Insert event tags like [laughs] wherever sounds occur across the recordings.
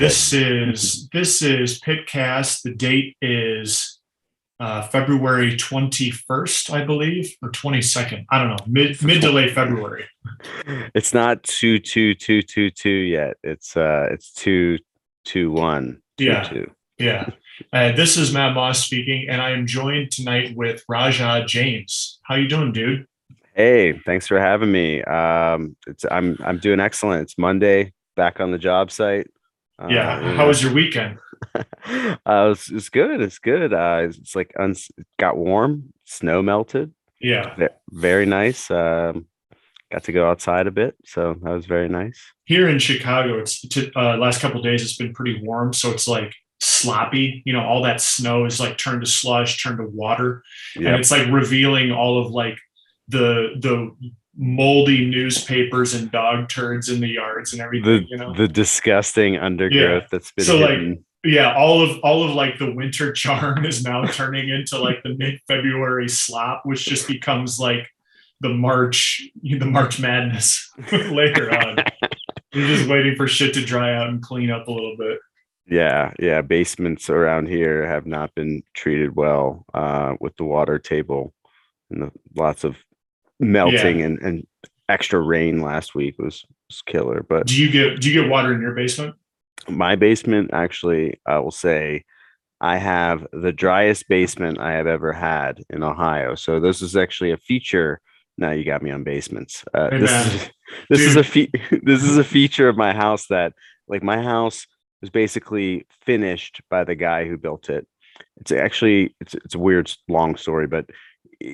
this is this is Pitcast. The date is uh, February twenty first, I believe, or twenty second. I don't know, mid mid to late February. [laughs] It's not two two two two two yet. It's uh it's two two one two Yeah. two. Yeah. Uh, this is Matt Moss speaking, and I am joined tonight with Raja James. How you doing, dude? Hey, thanks for having me. Um, it's I'm I'm doing excellent. It's Monday, back on the job site. Uh, Yeah. you How was your weekend? [laughs] uh, it's, it's good. It's good. Uh, it's, it's like it got warm, snow melted. Yeah. Ve- Very nice. Um, got to go outside a bit, so that was very nice. Here in Chicago, it's t- uh, last couple days. It's been pretty warm, so it's like sloppy. You know, all that snow is like turned to slush, turned to water. and it's like revealing all of like the the moldy newspapers and dog turds in the yards and everything The you know? the disgusting undergrowth that's been So, like, yeah all of all of like the winter [laughs] charm is now turning into like the mid-february slop which just becomes like the march the march madness [laughs] later on. [laughs] You're just waiting for shit to dry out and clean up a little bit. Yeah, yeah. Basements around here have not been treated well uh, with the water table and the, lots of melting and, and extra rain last week was, was killer. But do you get do you get water in your basement my basement, actually, I will say, I have the driest basement I have ever had in Ohio. So this is actually a feature. Now you got me on basements. Uh, Hey, this man. is [laughs] this is a fe- [laughs] this is a feature of my house that like my house was basically finished by the guy who built it. It's actually it's it's a weird long story, but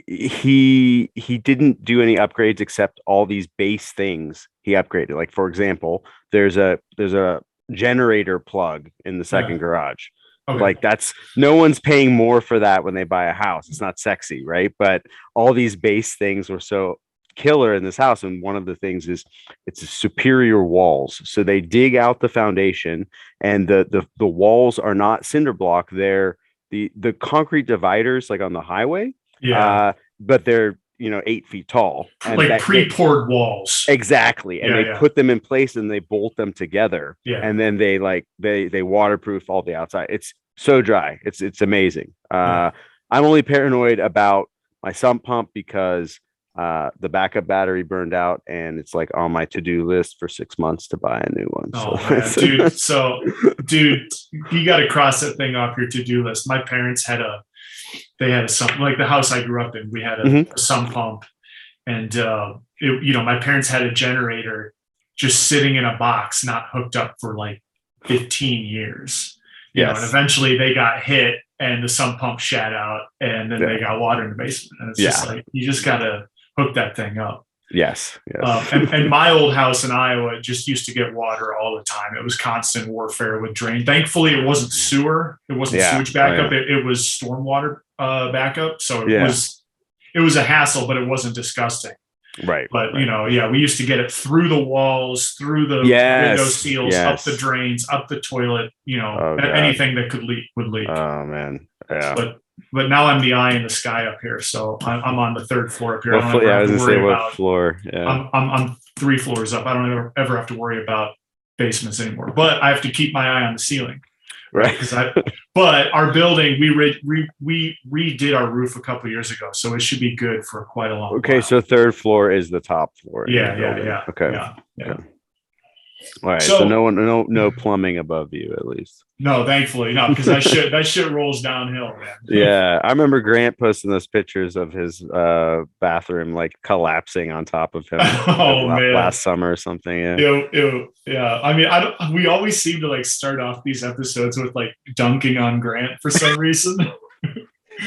he he didn't do any upgrades except all these base things he upgraded. Like for example, there's a there's a generator plug in the second garage. Okay. like that's no one's paying more for that when they buy a house. It's not sexy right? But all these base things were so killer in this house. And one of the things is it's superior walls. So they dig out the foundation and the the, the walls are not cinder block. They're the the concrete dividers like on the highway yeah. Uh but they're you know eight feet tall. And like pre-poured walls. Exactly. And Yeah, they yeah. put them in place and they bolt them together. Yeah. And then they like they they waterproof all the outside. It's so dry. It's it's amazing. Uh i'm only paranoid about my sump pump because uh the backup battery burned out and it's like on my to-do list for six months to buy a new one. Oh so [laughs] man, dude. [laughs] So, dude, you got to cross that thing off your to-do list. My parents had a, they had a sump like the house I grew up in. We had a, Mhm. a sump pump, and uh, it, you know, my parents had a generator just sitting in a box, not hooked up for like 15 years. You know, and eventually they got hit, and the sump pump shat out, and then they got water in the basement. And it's just like you just got to hook that thing up. Yes yes Um, and, and my old house in Iowa just used to get water all the time. It was constant warfare with drain. Thankfully, it wasn't sewer. It wasn't Yeah. sewage backup. It, it was stormwater uh, backup. So it Yeah. was it was a hassle, but it wasn't disgusting. right But right. you know, yeah, we used to get it through the walls, through the window Yes, seals, up the drains, up the toilet. You know, Oh, anything that could leak would leak. oh man yeah But but now I'm the eye in the sky up here, so I'm, I'm on the third floor up here. What, yeah, I was gonna say what about, floor. Yeah, I'm, I'm I'm three floors up. I don't ever, ever have to worry about basements anymore. But I have to keep my eye on the ceiling right because I. but our building, we re, re, we redid our roof a couple years ago, so it should be good for quite a long. Time. Okay while. so third floor is the top floor yeah, yeah, yeah. okay yeah, yeah. all right so, So- no one no no plumbing above you at least No, thankfully, no, because that shit that shit rolls downhill, man. yeah i remember grant posting those pictures of his uh bathroom like collapsing on top of him [laughs] Oh, la- man. last summer or something yeah Ew, ew, yeah. I mean, I don't. We always seem to like start off these episodes with like dunking on Grant for some reason. [laughs]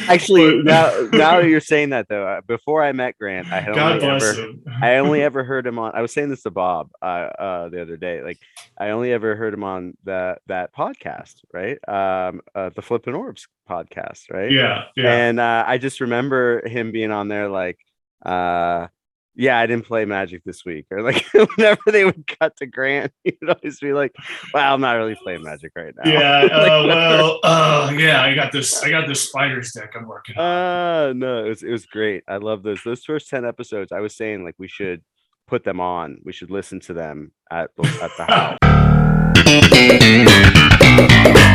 actually now now [laughs] you're saying that though before i met grant i had God only ever. I only [laughs] ever heard him on. I was saying this to Bob uh, uh, the other day. Like, I only ever heard him on that that podcast, right? Um, uh, the Flippin' Orbs podcast, right? Yeah, yeah. And uh, I just remember him being on there, like, uh, yeah, I didn't play Magic this week, or like [laughs] whenever they would cut to Grant, [laughs] he'd always be like, "Well, I'm not really playing Magic right now." Yeah. [laughs] Like, Uh, well. Uh, yeah. I got this. I got this spiders deck I'm working on. Uh no, it was it was great. I love those those first 10 episodes. I was saying like we should put them on. We should listen to them at the at the house.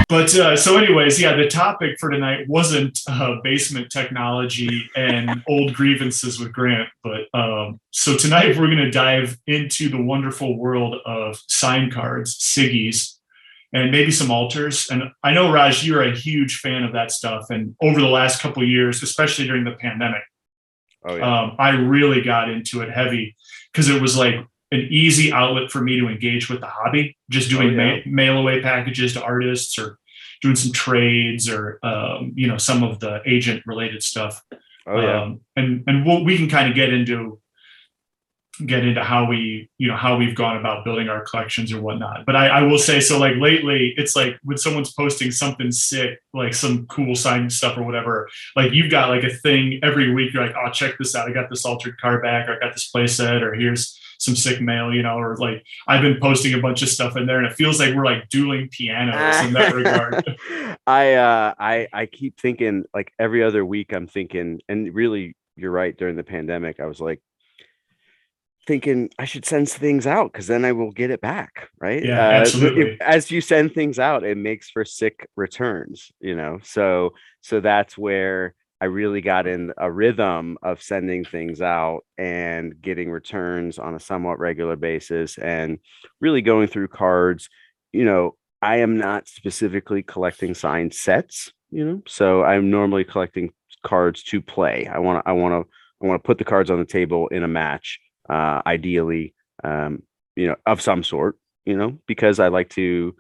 But uh, so, anyways, yeah, the topic for tonight wasn't uh, basement technology and old grievances with Grant, but um, so tonight we're going to dive into the wonderful world of sign cards, siggies, and maybe some altars. And I know Raj, you're a huge fan of that stuff, and over the last couple of years, especially during the pandemic, Oh yeah. um, I really got into it heavy because it was like an easy outlet for me to engage with the hobby, just doing Oh, yeah. ma- mail away packages to artists or doing some trades or um, you know some of the agent related stuff. oh yeah. Um, and and we'll, we can kind of get into get into how we you know how we've gone about building our collections or whatnot. But I, I will say so like lately it's like when someone's posting something sick like some cool sign stuff or whatever like you've got like a thing every week you're like oh check this out I got this altered car back or I got this play set or here's some sick mail you know or like I've been posting a bunch of stuff in there and it feels like we're like dueling pianos in that regard. [laughs] I uh I I keep thinking like every other week I'm thinking and really you're right during the pandemic I was like thinking I should send things out because then I will get it back, right? Yeah, Uh, if- absolutely. as you send things out, it makes for sick returns, you know. So so that's where I really got in a rhythm of sending things out and getting returns on a somewhat regular basis and really going through cards. You know, I am not specifically collecting signed sets, you know, so I'm normally collecting cards to play. I want to, I want to, I want to put the cards on the table in a match, uh, ideally, um, you know, of some sort, you know, because I like to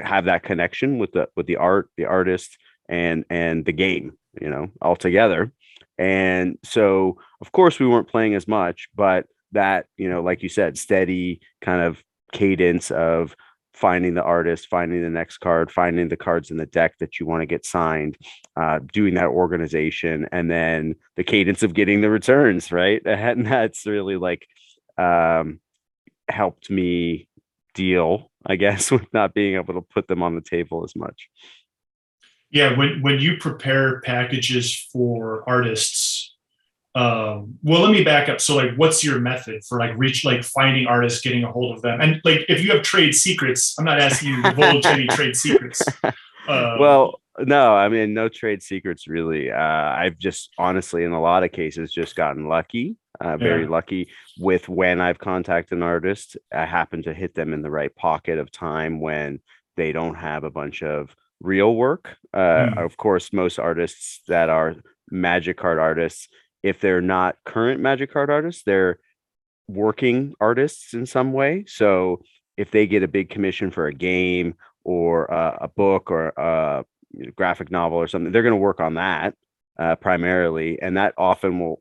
have that connection with the with the art, the artist, and and the game, you know, all together. And so, of course, we weren't playing as much, but that, you know, like you said, steady kind of cadence of finding the artist, finding the next card, finding the cards in the deck that you want to get signed, uh, doing that organization, and then the cadence of getting the returns, right? [laughs] And that's really like um, helped me deal, I guess, [laughs] with not being able to put them on the table as much. Yeah, when when you prepare packages for artists, um, well, let me back up. So, like, what's your method for like reach, like finding artists, getting a hold of them, and like if you have trade secrets, I'm not asking you to divulge any [laughs] trade secrets. Um, well, no, I mean, no trade secrets really. Uh, I've just honestly, in a lot of cases, just gotten lucky, uh, very Yeah. lucky with when I've contacted an artist. I happen to hit them in the right pocket of time when they don't have a bunch of real work. Uh, Mm. Of course, most artists that are magic card artists, if they're not current magic card artists, they're working artists in some way. So if they get a big commission for a game or a, a book or a graphic novel or something, they're going to work on that uh, primarily, and that often will.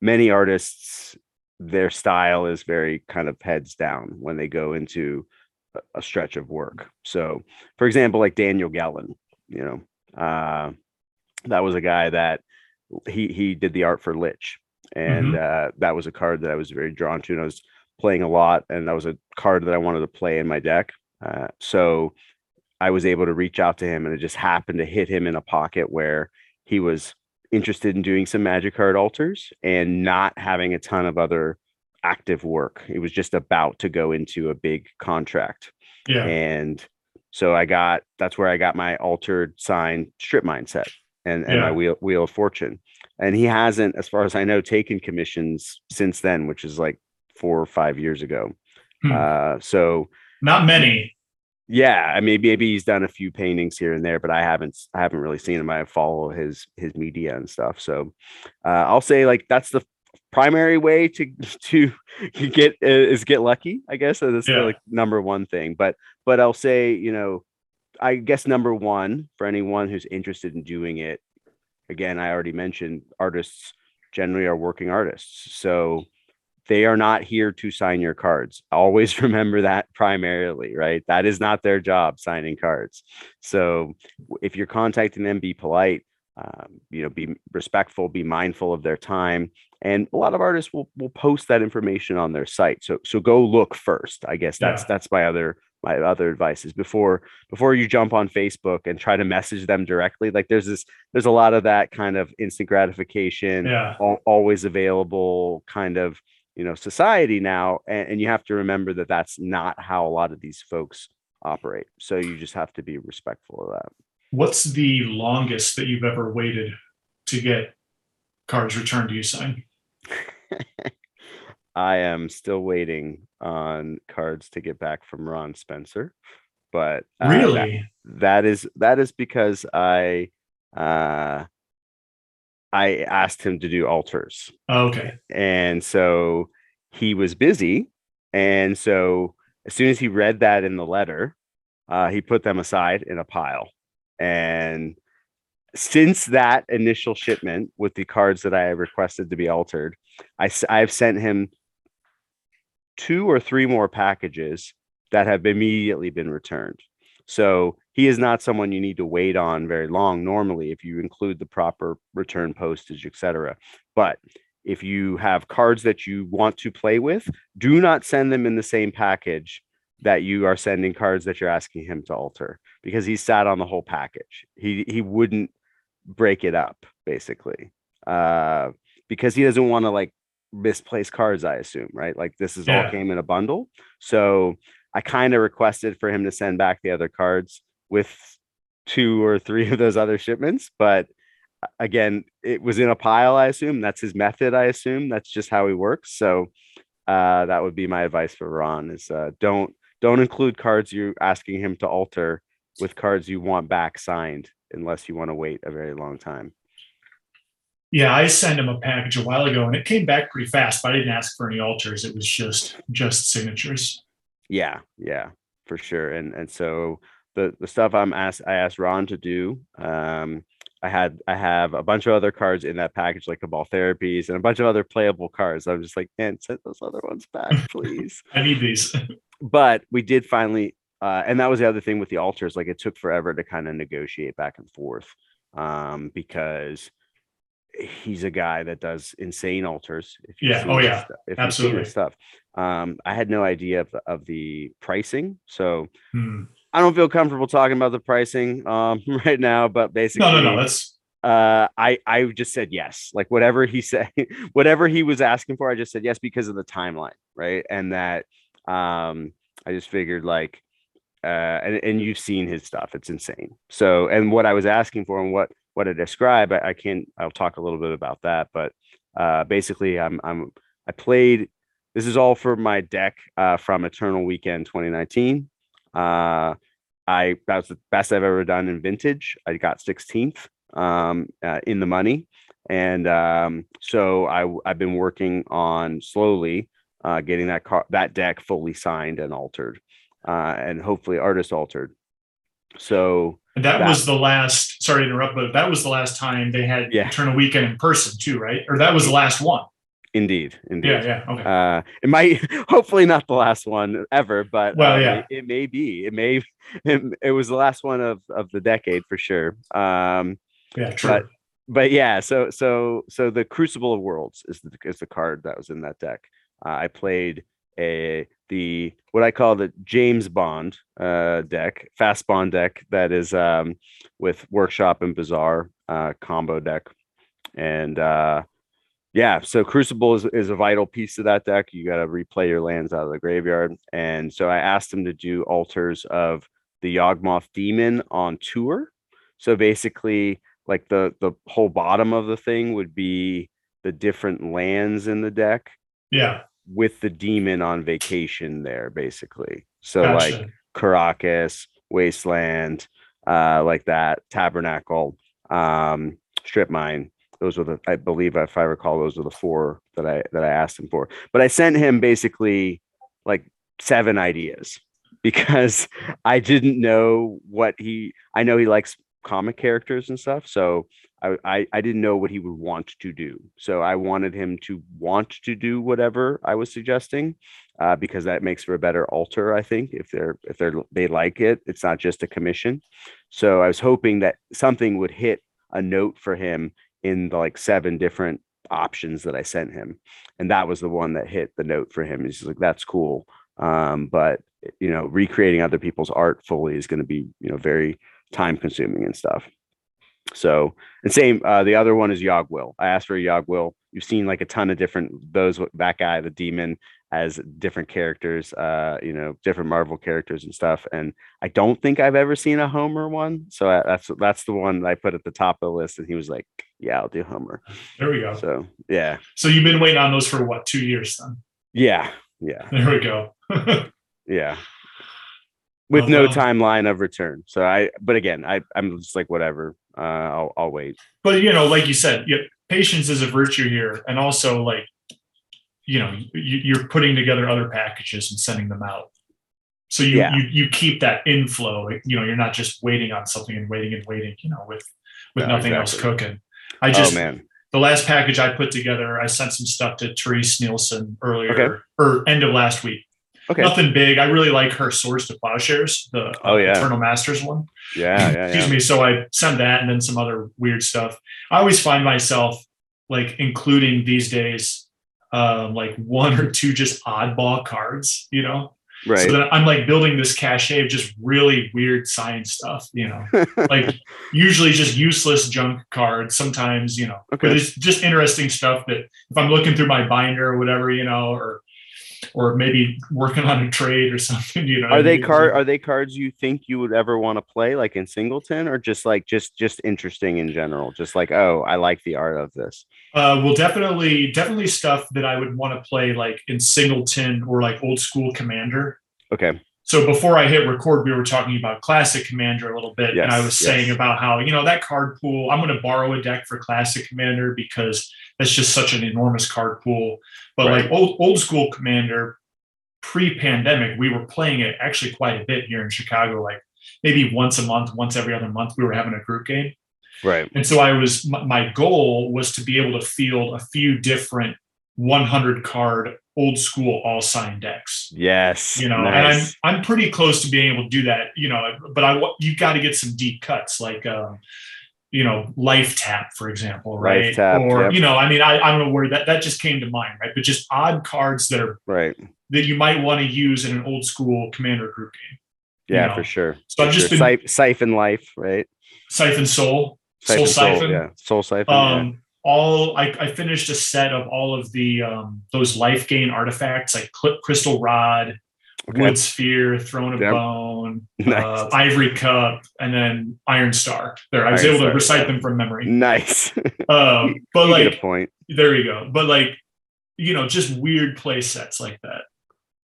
Many artists, their style is very kind of heads down when they go into a- stretch of work. So, for example, like Daniel Gelon, you know, uh, that was a guy that he he did the art for Lich, and uh, that was a card that I was very drawn to, and I was playing a lot, and that was a card that I wanted to play in my deck. Uh, so I was able to reach out to him, and it just happened to hit him in a pocket where he was interested in doing some magic card alters and not having a ton of other active work. It was just about to go into a big contract. yeah, And so I got that's where I got my altered sign strip mindset and, and my wheel wheel of fortune. And he hasn't, as far as I know, taken commissions since then, which is like four or five years ago. Hmm. Uh, so not many. yeah, I mean maybe he's done a few paintings here and there, but I haven't I haven't really seen him. I follow his his media and stuff. So uh, I'll say like that's the primary way to [laughs] to get is get lucky. I guess so that's the Yeah. like number one thing. But but I'll say you know I guess number one for anyone who's interested in doing it. Again, I already mentioned artists generally are working artists, so they are not here to sign your cards. Always [laughs] remember that primarily, right? That is not their job signing cards. So if you're contacting them, be polite, um, you know, be respectful, be mindful of their time. And a lot of artists will will post that information on their site. So so go look first. I guess that's Yeah. that's my other my other advice is before before you jump on Facebook and try to message them directly. Like there's this there's a lot of that kind of instant gratification Yeah, al- always available kind of you know society now and, and you have to remember that that's not how a lot of these folks operate. So you just have to be respectful of that. What's the longest that you've ever waited to get cards returned to you signed? [laughs] I am still waiting on cards to get back from Ron Spencer, but uh, that- Really? that is that is because I uh I asked him to do altars. Okay. And so he was busy. And so as soon as he read that in the letter, uh, he put them aside in a pile. And since that initial shipment with the cards that I requested to be altered, I, I've sent him two or three more packages that have immediately been returned. So he is not someone you need to wait on very long normally if you include the proper return postage, etc. But if you have cards that you want to play with, do not send them in the same package that you are sending cards that you're asking him to alter because he sat on the whole package. He he wouldn't break it up basically. Uh because he doesn't want to like misplace cards, I assume, right? Like this is all came in a bundle. So I kind of requested for him to send back the other cards with two or three of those other shipments, but again, it was in a pile, I assume. That's his method, I assume. That's just how he works. So uh that would be my advice for Ron is uh don't don't include cards you're asking him to alter with cards you want back signed unless you want to wait a very long time. Yeah, I sent him a package a while ago and it came back pretty fast, but I didn't ask for any alters. It was just just signatures. Yeah, yeah, for sure. And and so the the stuff I'm asked I asked Ron to do. Um I had I have a bunch of other cards in that package, like Cabal Therapies and a bunch of other playable cards. I'm just like, man, send those other ones back, [laughs] please. I need these. [laughs] but we did finally uh and that was the other thing with the altars, like it took forever to kind of negotiate back and forth. Um, because he's a guy that does insane altars. If you've Yeah, oh yeah, stu- if absolutely. stuff. Um, I had no idea of the, of the pricing, so Hmm. I don't feel comfortable talking about the pricing um [laughs] right now, but basically No, no, no. That's uh I I just said yes. Like whatever he [laughs] said, whatever he was asking for, I just said yes because of the timeline, right? And that um I just figured like uh and, and you've seen his stuff, it's insane. So and what I was asking for and what what I describe, I, I can I'll talk a little bit about that, but uh basically I'm I'm I played this is all for my deck uh from Eternal Weekend 2019. Uh I that was the best I've ever done in vintage. I got 16th um uh, in the money and um so I I've been working on slowly uh getting that car that deck fully signed and altered uh and hopefully artist altered. So that That- was the last. Sorry to interrupt, but that was the last time they had Yeah. Eternal Weekend in person too, right? Or that was the last one. indeed, indeed. Yeah, yeah. Okay. uh it might [laughs] hopefully not the last one ever but Well, uh, yeah. it, it may be it may [laughs] it, it was the last one of of the decade for sure um yeah, true. but but yeah so so so the crucible of worlds is the is the card that was in that deck uh, i played a the what i call the james bond uh deck fast bond deck that is um with workshop and bazaar uh combo deck. And uh yeah so crucible is, is a vital piece of that deck. You got to replay your lands out of the graveyard. And so i asked him to do altars of the yawgmoth demon on tour. So basically like the the whole bottom of the thing would be the different lands in the deck. Yeah. With the demon on vacation there basically so like Karakas, Wasteland, uh, like that, Tabernacle, um, Strip Mine. Those were the, I believe, if I recall, those were the four that I that I asked him for. But I sent him basically like seven ideas [laughs] because I didn't know what he. I know he likes comic characters and stuff, so I, I didn't know what he would want to do. So I wanted him to want to do whatever I was suggesting uh, because that makes for a better altar. I think if they're if they're they like it, it's not just a commission. So I was hoping that something would hit a note for him in the like seven different options that I sent him, and that was the one that hit the note for him. He's like, "That's cool," um, but you know, recreating other people's art fully is going to be you know very time consuming and stuff. So and same. Uh, the other one is Yawgwill. I asked for a Yawgwill. You've seen like a ton of different those that guy, the demon, as different characters. Uh, you know, different Marvel characters and stuff. And I don't think I've ever seen a Homer one. So I, that's that's the one that I put at the top of the list. And he was like, "Yeah, I'll do Homer." There we go. So yeah, So you've been waiting on those for what, two years then? yeah, yeah, There we go. [laughs] yeah. With Oh, no wow. timeline of return. So I, but again, I I'm just like whatever. Uh, I'll I'll wait. but you know, like you said, yeah, patience is a virtue here, and also like, you know, you, you're putting together other packages and sending them out. So you, Yeah. you you keep that inflow. You know, you're not just waiting on something and waiting and waiting. You know, with with No, nothing else cooking. I just oh man. the last package I put together, I sent some stuff to Terese Nielsen earlier Okay. or end of last week. Okay. Nothing big. I really like her Swords to Plowshares, the uh, Oh, yeah. Eternal Masters one. Yeah, yeah, [clears throat] Excuse yeah. me. So I send that and then some other weird stuff. I always find myself like including these days, um, like one or two just oddball cards, you know? Right. So that I'm like building this cache of just really weird science stuff, you know, like [laughs] usually just useless junk cards. Sometimes, you know, but it's just interesting stuff that if I'm looking through my binder or whatever, you know, or or maybe working on a trade or [laughs] something, you know. are they card are they cards you think you would ever want to play like in singleton or just like just just interesting in general just like oh i like the art of this Uh, well, definitely, definitely stuff that I would want to play like in Singleton or like old school Commander. okay So before I hit record, we were talking about classic Commander a little bit, and I Yes, was saying about how you know that card pool. I'm going to borrow a deck for classic Commander because that's just such an enormous card pool. But Right. like old old school Commander, pre-pandemic, we were playing it actually quite a bit here in Chicago. Like maybe once a month, once every other month, we were having a group game. right And so I was my, goal was to be able to field a few different 100 card old school all sign decks. yes You know, nice. and I'm I'm pretty close to being able to do that. You know, but I you got to get some deep cuts like. Um, you know, life tap, for example, right? Life tap, or yep. you know, I mean, I, I don't know where that that just came to mind, right? But just odd cards that are right that you might want to use in an old school commander group game. you yeah know. for sure So I've just sure. been Siph- siphon life right Siphon Soul, siphon Soul Siphon Siphon. yeah soul siphon yeah. um all I, I finished a set of all of the um those life gain artifacts like Cl- crystal rod Okay. wood sphere throne of Yep. bone [laughs] nice uh, ivory cup and then iron star there i was Iron able to recite them from memory nice [laughs] um but you like point there you go but like you know just weird play sets like that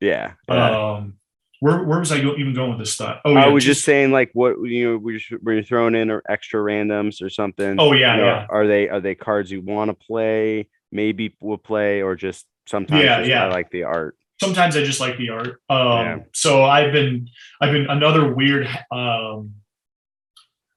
yeah, yeah. um where, where was i go, even going with this thought oh I was just saying, like, what you know, we when you're throwing in or extra randoms or something. oh yeah you know, yeah Are they are they cards you want to play? Maybe we'll play, or just sometimes. Yeah, just, yeah. I like the art. Sometimes I just like the art. Um, Yeah. So I've been, I've been another weird, um,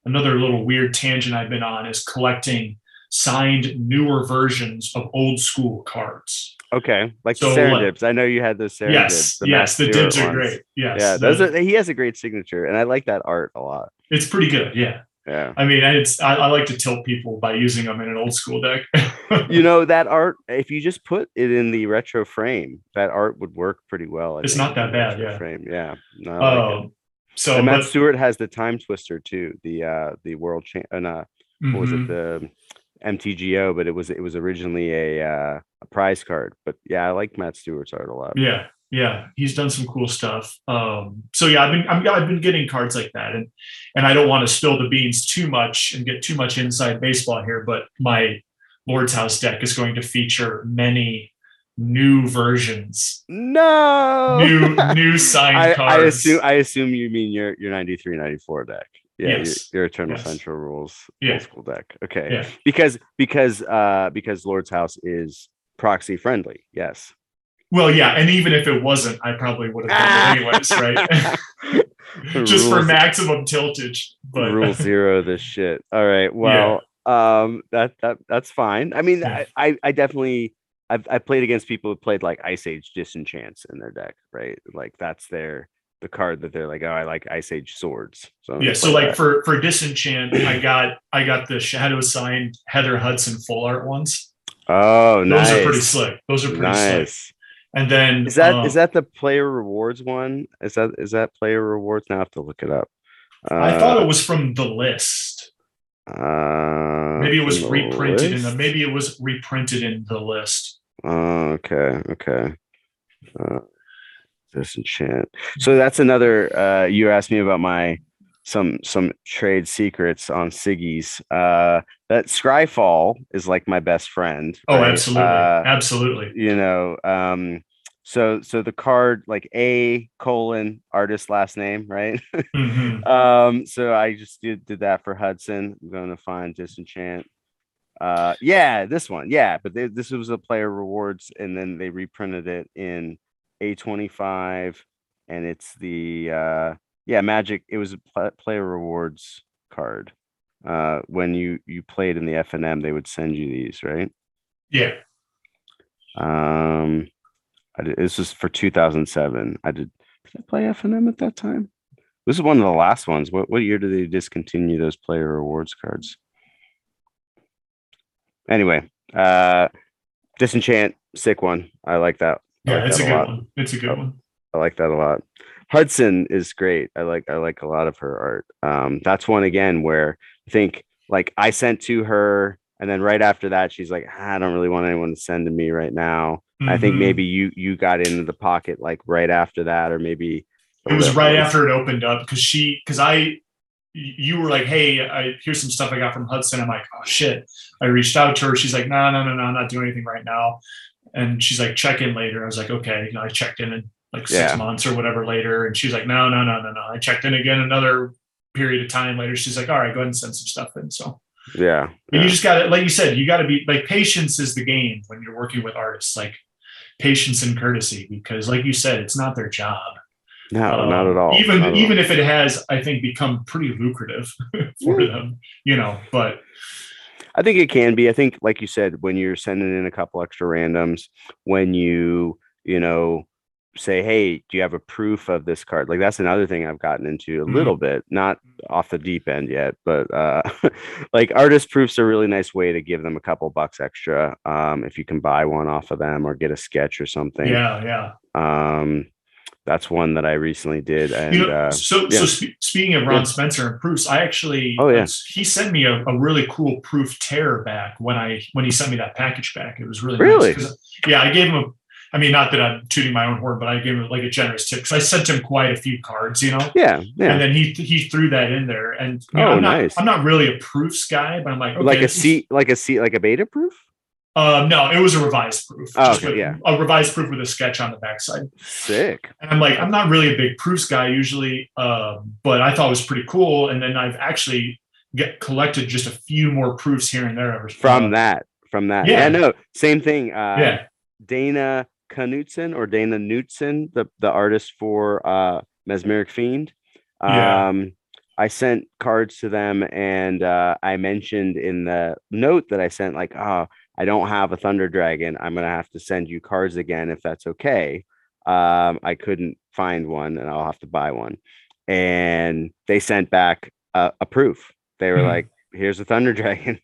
another little weird tangent I've been on is collecting signed newer versions of old school cards. Okay, like So, the like- I know you had those Serendibs. yes, the yes, the dibs are great. Yes, Yeah, the- those are. He has a great signature, and I like that art a lot. it's pretty good. Yeah, Yeah. I mean, it's I, I like to tilt people by using them in an old school deck. [laughs] you know that art if you just put it in the retro frame that art would work pretty well. I It's think, not that bad, yeah. frame. Yeah. No, I like um, so and Matt Stewart has the time twister too the uh the world champ and uh what was it the MTGO but it was it was originally a uh a prize card. But yeah I like Matt Stewart's art a lot. Yeah, yeah, he's done some cool stuff. Um, so yeah, I've been I'm, I've been getting cards like that, and and I don't want to spill the beans too much and get too much inside baseball here, but my Lord's House deck is going to feature many new versions, no! New new [laughs] signed I, I assume I assume you mean your your 93 94 deck. Yeah your- Yes. your, Eternal Yes. Central rules Yeah. old school deck. Okay. Yeah, because because uh because lord's house is proxy friendly yes well, yeah, and even if it wasn't, I probably would have done it [laughs] anyways, right? [laughs] Just for maximum tiltage, but rule zero this shit all right well um that that that's fine i mean Yeah. I, I definitely I've, I played against people who played like Ice Age Disenchants in their deck, right? Like that's their the card that they're like, oh, I like Ice Age swords. So yeah so like that. for for disenchant i got i got the shadow signed heather hudson full art ones oh, nice. those nice, are pretty slick those are pretty slick nice. And then Is that is um, that the player rewards one? Is that is that player rewards? Now I have to look it up. i thought Uh, it was from the list Uh, Maybe it was reprinted in the maybe it was reprinted in the list. Oh, okay, okay. Uh, disenchant. So that's another. Uh, you asked me about my some some trade secrets on Siggy's. Uh, that Scryfall is like my best friend. Oh, right? absolutely. Uh, absolutely. you know, um, so so the card like A colon artist last name, right? Mhm. [laughs] um, so I just did did that for Hudson. I'm going to find disenchant. Uh, yeah, this one, yeah, but they, this was a player rewards, and then they reprinted it in A25, and it's the uh, yeah Magic. It was a pla player rewards card. Uh, when you you played in the F and M, they would send you these, right? Yeah. Um, I did, this was for 2007. I did. Did I play F and M at that time? This is one of the last ones. What what year did they discontinue those player rewards cards? Anyway, uh, disenchant, sick one. I like that. I Yeah, like it's a that good lot. one. It's a good one. I like that a lot. Hudson is great. I like I like a lot of her art. Um, that's one again where I think like I sent to her, and then right after that, she's like, "Ah, I don't really want anyone to send to me right now. I think Mhm. maybe you you got into the pocket like right after that, or maybe it was right after it opened up because she because I you were like, hey, I here's some stuff I got from Hudson. I'm like, oh shit. I reached out to her. She's like, no, no, no, no, I'm not doing anything right now. And she's like, check in later. I was like, okay. You know, I checked in in like six Yeah. months or whatever later. And she's like, no, no, no, no, no. I checked in again another period of time later. She's like, all right, go ahead and send some stuff in. So Yeah. but yeah. you just got to, like you said, you got to be like patience is the game when you're working with artists, like patience and courtesy, because like you said, it's not their job. No, not Um, at all. Even not even all. if it has, I think, become pretty lucrative [laughs] for Yeah. them, you know. But I think it can be. I think, like you said, when you're sending in a couple extra randoms, when you, you know, say, hey, do you have a proof of this card? Like that's another thing I've gotten into a Mhm. little bit, not off the deep end yet, but uh [laughs] like artist proofs are a really nice way to give them a couple bucks extra. Um, if you can buy one off of them or get a sketch or something. yeah, yeah. Um, that's one that I recently did. And you know, uh so yeah. so spe- speaking of Ron Yeah. Spencer and proofs, I actually Oh, yeah. he sent me a, a really cool proof tear back when I when he sent me that package back. It was really Really? nice yeah, I gave him a. I mean, not that I'm tooting my own horn, but I gave him like a generous tip because I sent him quite a few cards, you know. yeah, yeah. And then he he threw that in there, and you know, Oh, I'm not nice. I'm not really a proofs guy, but I'm like okay, like a seat, like a seat, like a beta proof. Um, no, it was a revised proof. Oh, okay, with- yeah. a revised proof with a sketch on the backside. Sick. And I'm like, I'm not really a big proofs guy usually, um, but I thought it was pretty cool. And then I've actually get collected just a few more proofs here and there. Ever from Uh, that from that yeah. yeah, no same thing uh Yeah. dana knutson or dana knutson the the artist for uh mesmeric fiend. Yeah. um i sent cards to them and uh i mentioned in the note that i sent like oh i don't have a thunder dragon. I'm gonna have to send you cards again if that's okay. Um i couldn't find one and i'll have to buy one. And they sent back a, a proof. They were Mhm. like here's a thunder [laughs] dragon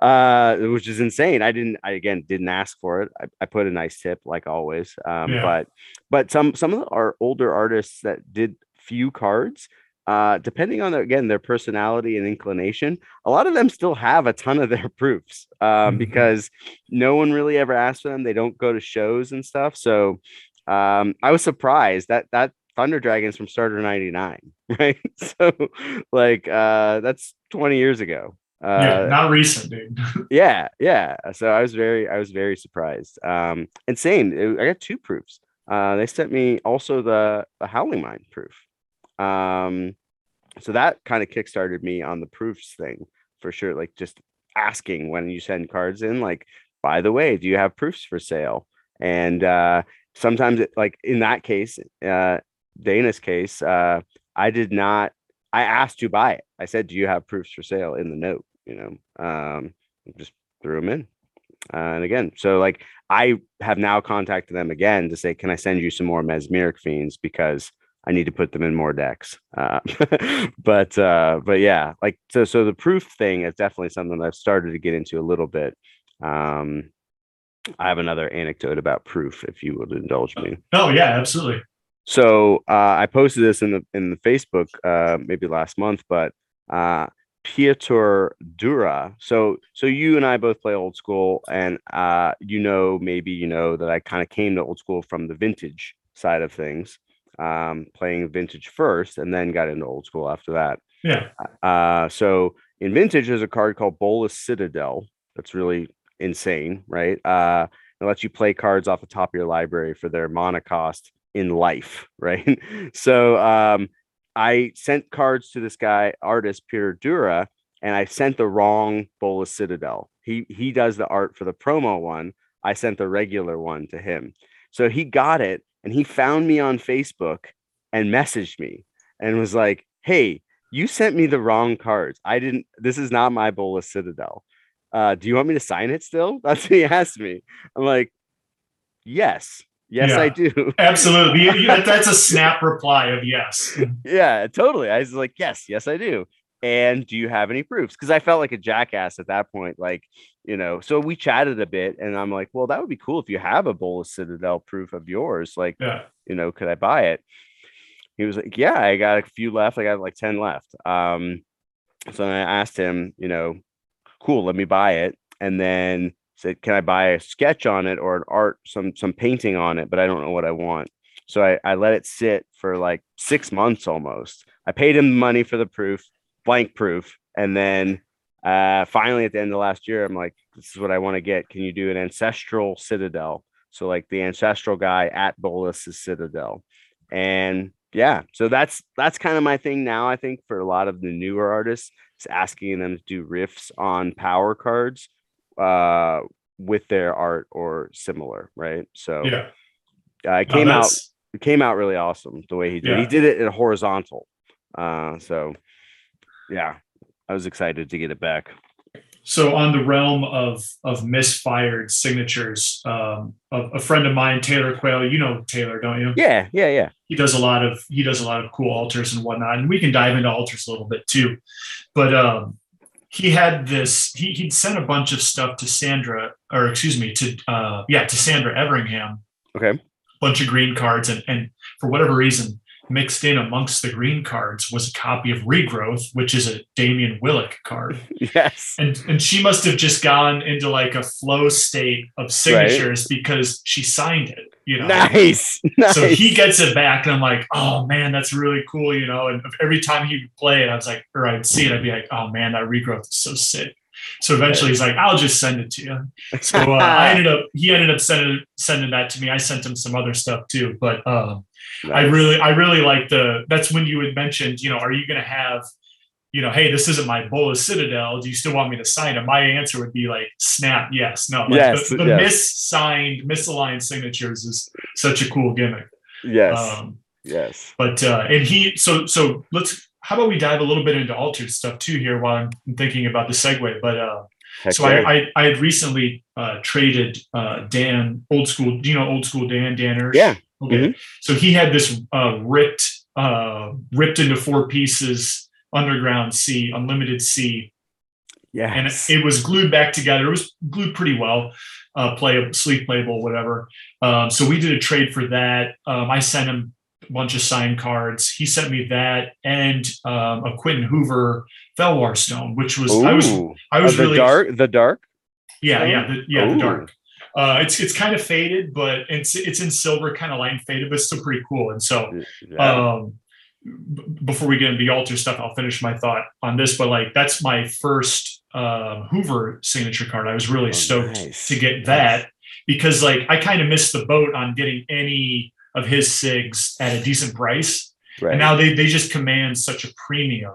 uh which is insane i didn't i again didn't ask for it i, I put a nice tip like always um Yeah. but but some some of our older artists that did few cards uh depending on their, again their personality and inclination a lot of them still have a ton of their [laughs] proofs um Mhm. because no one really ever asked for them they don't go to shows and stuff so um i was surprised that that thunder dragons from starter 99 [laughs] right? So like uh that's 20 years ago. Uh yeah, not recent, dude. [laughs] yeah yeah. So i was very i was very surprised. Um and same it- i got two proofs. Uh they sent me also the the howling Mine proof. Um so that kind of kickstarted me on the proofs thing for sure like just asking when you send cards in like by the way do you have proofs for sale? And uh sometimes it, like in that case uh dana's case uh i did not i asked to buy it. I said do you have proofs for sale in the note? You know um just threw them in. Uh, and again so like i have now contacted them again to say can i send you some more mesmeric fiends? Because i need to put them in more decks. Uh, [laughs] but uh but yeah like so so the proof thing is definitely something i've started to get into a little bit. Um i have another anecdote about proof if you would indulge me. Oh yeah, absolutely. So uh, I posted this in the in the Facebook uh, maybe last month, but uh, Piotr Dura. So so you and I both play old school, and uh, you know maybe you know that I kind of came to old school from the vintage side of things, um, playing vintage first, and then got into old school after that. Yeah. Uh, so in vintage, there's a card called Bolas Citadel. That's really insane, right? Uh, it lets you play cards off the top of your library for their mana cost in life, [laughs] right? so um, I sent cards to this guy, artist Peter Dura, and I sent the wrong Bolas Citadel. He he does the art for the promo one. I sent the regular one to him. So he got it and he found me on Facebook and messaged me and was like, "Hey, you sent me the wrong cards. I didn't. This is not my Bolas Citadel. Uh, do you want me to sign it still?" [laughs] That's what he asked me. I'm like, "Yes, yes, Yeah. I do." [laughs] Absolutely. You- you- That's a snap reply of yes. yeah, totally. I was like, yes, yes, I do. And do you have any proofs? Because I felt like a jackass at that point. Like, you know, so we chatted a bit and I'm like, well, that would be cool if you have a Bolas Citadel proof of yours. Like, Yeah. you know, could I buy it? He was like, yeah, I got a few left. I got like 10 left. Um, so I asked him, you know, cool, let me buy it. And then said, can I buy a sketch on it or an art, some some painting on it, but I don't know what I want. So I, I let it sit for like six months almost. I paid him money for the proof, blank proof. And then uh finally at the end of last year, I'm like, this is what I want to get. Can you do an ancestral citadel? So like the ancestral guy at Bolas's citadel. And yeah, so that's that's kind of my thing now. I think for a lot of the newer artists, is asking them to do riffs on power cards uh with their art or similar, right? So Yeah. uh, it came out it came out really awesome the way he did. He did it in horizontal. Uh so yeah, I was excited to get it back. So on the realm of of misfired signatures, um, a, a friend of mine, Taylor Quayle, you know Taylor, don't you? Yeah, yeah, yeah. He does a lot of he does a lot of cool altars and whatnot, and we can dive into altars a little bit too. But um, he had this. He he'd sent a bunch of stuff to Sandra, or excuse me, to uh, yeah, to Sandra Everingham, Okay. a bunch of green cards, and and for whatever reason, mixed in amongst the green cards was a copy of Regrowth, which is a Dameon Willich card [laughs] Yes. and and she must have just gone into like a flow state of signatures because she signed it you know Nice. [laughs] Nice. so he gets it back and i'm like oh man that's really cool you know and every time he would play it i was like or i'd see it i'd be like oh man that regrowth is so sick so eventually he's like i'll just send it to you so uh, i [laughs] ended up he ended up sending sending that to me i sent him some other stuff too but um I really, I really like the. That's when you had mentioned, you know, are you going to have, you know, hey, this isn't my Bolas Citadel. Do you still want me to sign it? My answer would be like, snap, yes, no. Like Yes, the, the yes. missigned, misaligned signatures is such a cool gimmick. yes. Um, yes. but uh, and he, so so let's. How about we dive a little bit into altered stuff too here while I'm thinking about the segue. But uh, Heck so yeah. I, I I had recently uh, traded uh, Dan old school. You know old school Dan Danner? Yeah. Okay. Mhm. So he had this uh, ripped uh, ripped into four pieces underground Sea unlimited C, Yeah, and it, it was glued back together. It was glued pretty well, uh, play sleep playable, whatever. Um, so we did a trade for that. Um, I sent him a bunch of signed cards. He sent me that and um, a Quentin Hoover Fellwar stone, which was I was I was Uh, the really dark the dark yeah, yeah, the, yeah, the dark. Uh, it's it's kind of faded, but it's it's in silver, kind of light and faded, but still pretty cool. And so, Yeah. um, b- before we get into the altar stuff, I'll finish my thought on this. But like, that's my first um, Hoover signature card. I was really Oh, stoked nice. to get Nice. that because like I kind of missed the boat on getting any of his sigs at a decent price, right. and now they they just command such a premium.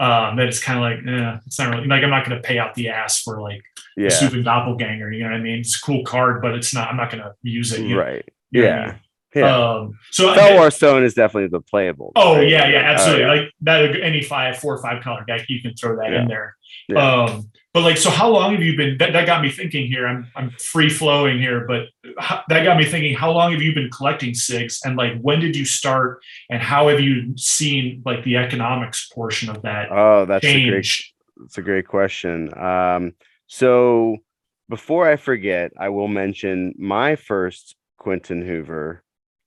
Um, that it's kind of like, eh, it's not really like I'm not going to pay out the ass for like yeah. a stupid doppelganger. You know what I mean? It's a cool card, but it's not. I'm not going to use it. You know, Right. you know Yeah. Yeah. Um, so Fellwar Stone is definitely the playable. oh right? yeah, yeah, absolutely. yeah. Like that, any five, four or five color deck, you can throw that Yeah. in there. Yeah. Um, but like, so how long have you been? That, that got me thinking here. I'm I'm free flowing here, but how, that got me thinking. How long have you been collecting sigs, and like when did you start, and how have you seen like the economics portion of that Oh, that's a great that's a great question. Um, so before I forget, I will mention my first Quentin Hoover,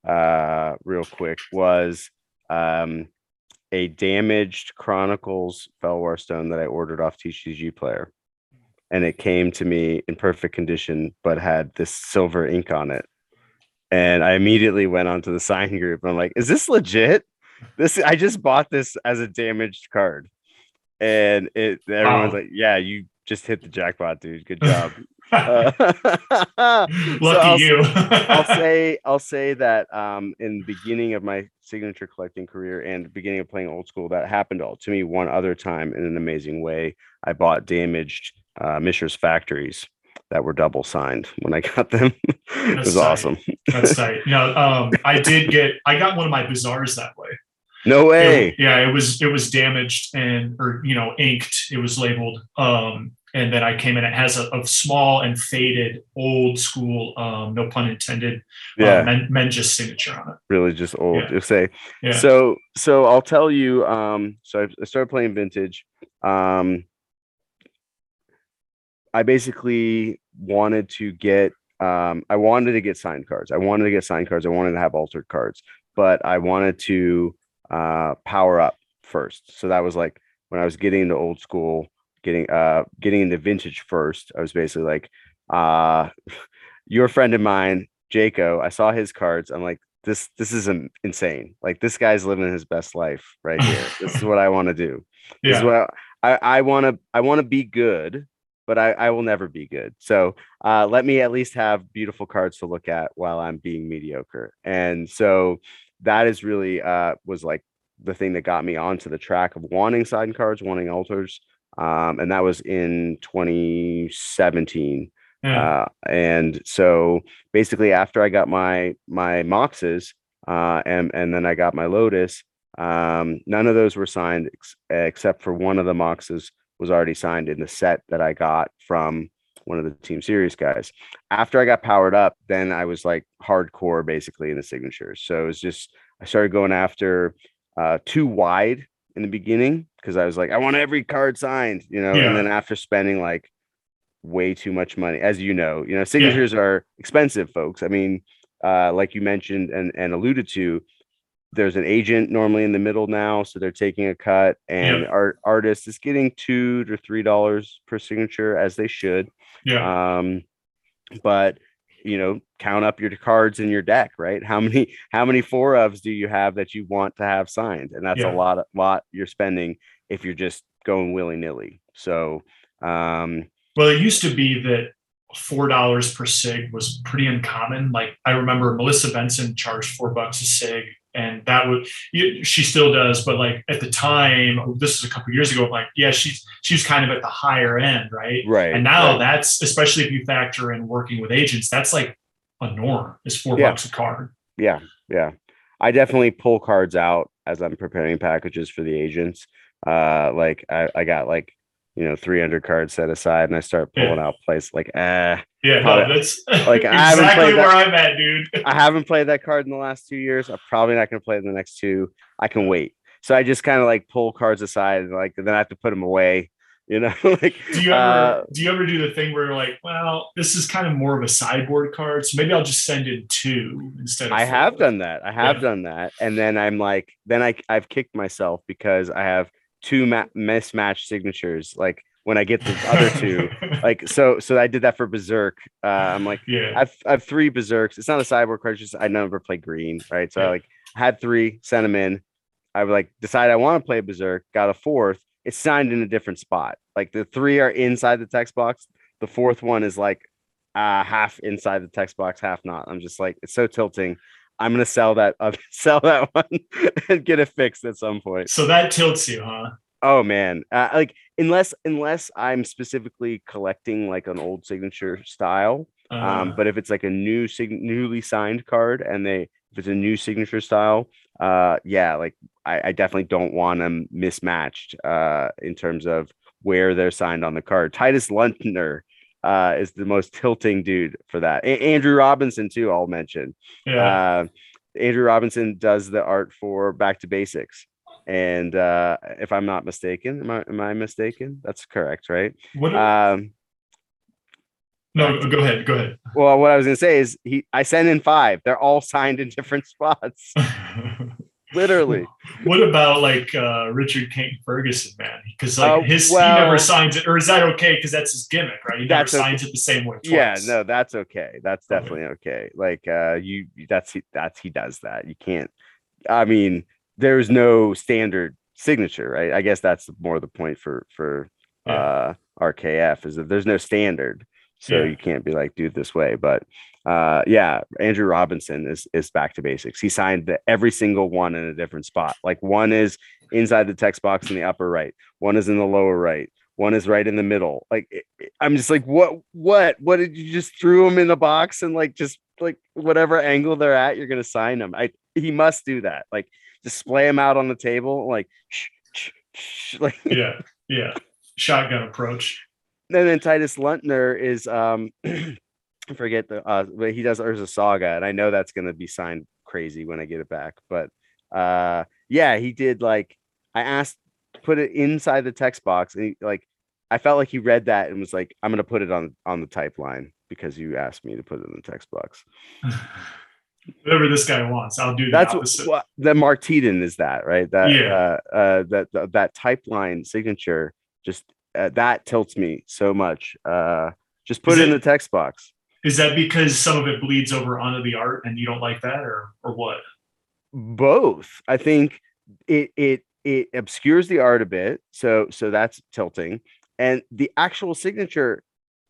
uh, real quick was um, a damaged Chronicles Fellwar stone that I ordered off TCG Player, and it came to me in perfect condition, but had this silver ink on it. And I immediately went onto the [laughs] sign group. And I'm like, "Is this legit? This I just bought this as a damaged card." And it everyone's Wow. like, "Yeah, you just hit the jackpot, dude. Good [laughs] job." Uh, [laughs] so Lucky I'll, you. I'll say I'll say that um, in the beginning of my signature collecting career and beginning of playing old school, that happened all to me one other time in an amazing way. I bought damaged uh, Mishra's factories that were double signed when I got them. [laughs] it was tight. awesome. That's [laughs] tight. No, um, I did get. I got one of my bazaars that way. No It- way. yeah, it was it was damaged and or you know inked. It was labeled. Um, and then I came in. It has a, a small and faded old school. Um, no pun intended. Yeah, Uh, men, Menges signature on it. really just old. yeah. Say Yeah. So so I'll tell you. Um, so I started playing vintage. Um, I basically wanted to get. Um, I wanted to get signed cards. I wanted to get signed cards. I wanted to have altered cards, but I wanted to uh, power up first. So that was like when I was getting into old school, getting uh getting into vintage first. I was basically like, uh, [laughs] your friend of mine, Jaco. I saw his cards. I'm like, this this is insane. Like this guy's living his best life right here. this is what I want to do. This is [laughs] yeah. what I I want to I want to be good, but I I will never be good. So uh, let me at least have beautiful cards to look at while I'm being mediocre. And so that is really uh was like the thing that got me onto the track of wanting side cards, wanting altars. Um, and that was in 2017 yeah. uh, and so basically after i got my my moxes uh, and and then i got my lotus um, none of those were signed ex- except for one of the moxes was already signed in the set that i got from one of the team series guys. After i got powered up then i was like hardcore basically in the signatures. So it was just i started going after uh, too wide in the beginning because i was like i want every card signed you know Yeah. and then after spending like way too much money as you know you know signatures are expensive folks. I mean uh like you mentioned and and alluded to there's an agent normally in the middle now so they're taking a cut and Yep. art artist is getting two to three dollars per signature as they should yeah. um but you know count up your cards in your deck right how many how many four ofs do you have that you want to have signed and that's Yeah. a lot lot you're spending if you're just going willy-nilly so um Well, it used to be that four dollars per sig was pretty uncommon. Like I remember Melissa Benson charged four bucks a sig, and that would she still does, but like at the time, this is a couple years ago. Like yeah, she's she's kind of at the higher end, right? right And now right. that's especially if you factor in working with agents, that's like a norm. Is four Yeah. bucks a card. Yeah, yeah. I definitely pull cards out as I'm preparing packages for the agents. Uh like I, I got like you know 300 cards set aside and I start Yeah. pulling out plays like eh Yeah, no, that's [laughs] like, I haven't played where that- I'm at, dude. [laughs] I haven't played that card in the last two years. I'm probably not going to play it in the next two. I can wait. So I just kind of like pull cards aside and like then I have to put them away. You know, [laughs] like Do you ever uh, do you ever do the thing where you're like, well, this is kind of more of a sideboard card, so maybe I'll just send in two instead of I have done that. I have Yeah. done that, and then I'm like, then I I've kicked myself because I have two ma- mismatched signatures. Like when I get the other two, [laughs] like so so I did that for Berserk. Uh, I'm like. yeah. I've I've three berserks. It's not a cyborg card. Just I never play green, right? So I like had three, sent them in. I would like decide I want to play berserk. Got a fourth. It's signed in a different spot. Like the three are inside the text box. The fourth one is like uh half inside the text box, half not. I'm just like it's so tilting. I'm gonna sell that uh, [laughs] sell that one and get it fixed at some point. So that tilts you, huh? Oh man, uh, like unless unless I'm specifically collecting like an old signature style, Uh, um, but if it's like a new sig- newly signed card and they if it's a new signature style, uh, yeah, like I, I definitely don't want them mismatched uh, in terms of where they're signed on the card. Titus Lunter uh, is the most tilting dude for that. A- Andrew Robinson too. I'll mention. yeah. Uh, Andrew Robinson does the art for Back to Basics. And uh, if I'm not mistaken, am I, am I mistaken? That's correct, right? what? Um, no, go ahead. Go ahead. Well, what I was gonna say is he I sent in five. They're all signed in different [laughs] spots. [laughs] literally. [laughs] What about like uh, Richard Kane Ferguson, man? Because like Uh, his well- he never signs it, or is that okay? Because that's his gimmick, right? He never okay. signs it the same way. Twice. Yeah, no, that's okay. That's definitely okay. Like uh you that's he that's he does that. You can't I mean, there's no standard signature, right? I guess that's more the point for for Yeah. uh RKF is that there's no standard. So Yeah. you can't be like do it this way, but uh yeah, Andrew Robinson is is back to basics. He signed the, every single one in a different spot. Like one is inside the text box in the upper right, one is in the lower right, one is right in the middle. Like I'm just like, what, what, what did you just threw them in the box and like just like whatever angle they're at, you're gonna sign them. I he must do that. Like display them out on the table, like shh, shh, shh, like yeah, yeah. Shotgun approach. And then Titus Lunter is um [clears throat] I forget the uh but he does there's a saga and I know that's gonna be signed crazy when I get it back. But uh yeah, he did like I asked put it inside the text box and he, like I felt like he read that and was like, I'm gonna put it on on the type line because you asked me to put it in the text box. [laughs] Whatever this guy wants, I'll do That's opposite. what the Mark is that, right? That Yeah. uh, uh that that, that type line signature just uh, that tilts me so much. Uh just put Is it in the text box. Is that because some of it bleeds over onto the art and you don't like that, or or what? both i think it it it obscures the art a bit so so that's tilting and the actual signature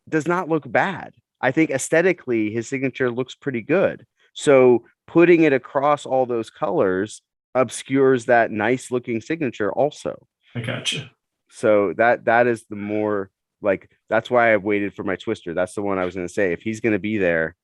does not look bad i think aesthetically his signature looks pretty good so putting it across all those colors obscures that nice looking signature also I gotcha. So that that is the more like that's why I've waited for my twister that's the one i was going to say if he's going to be there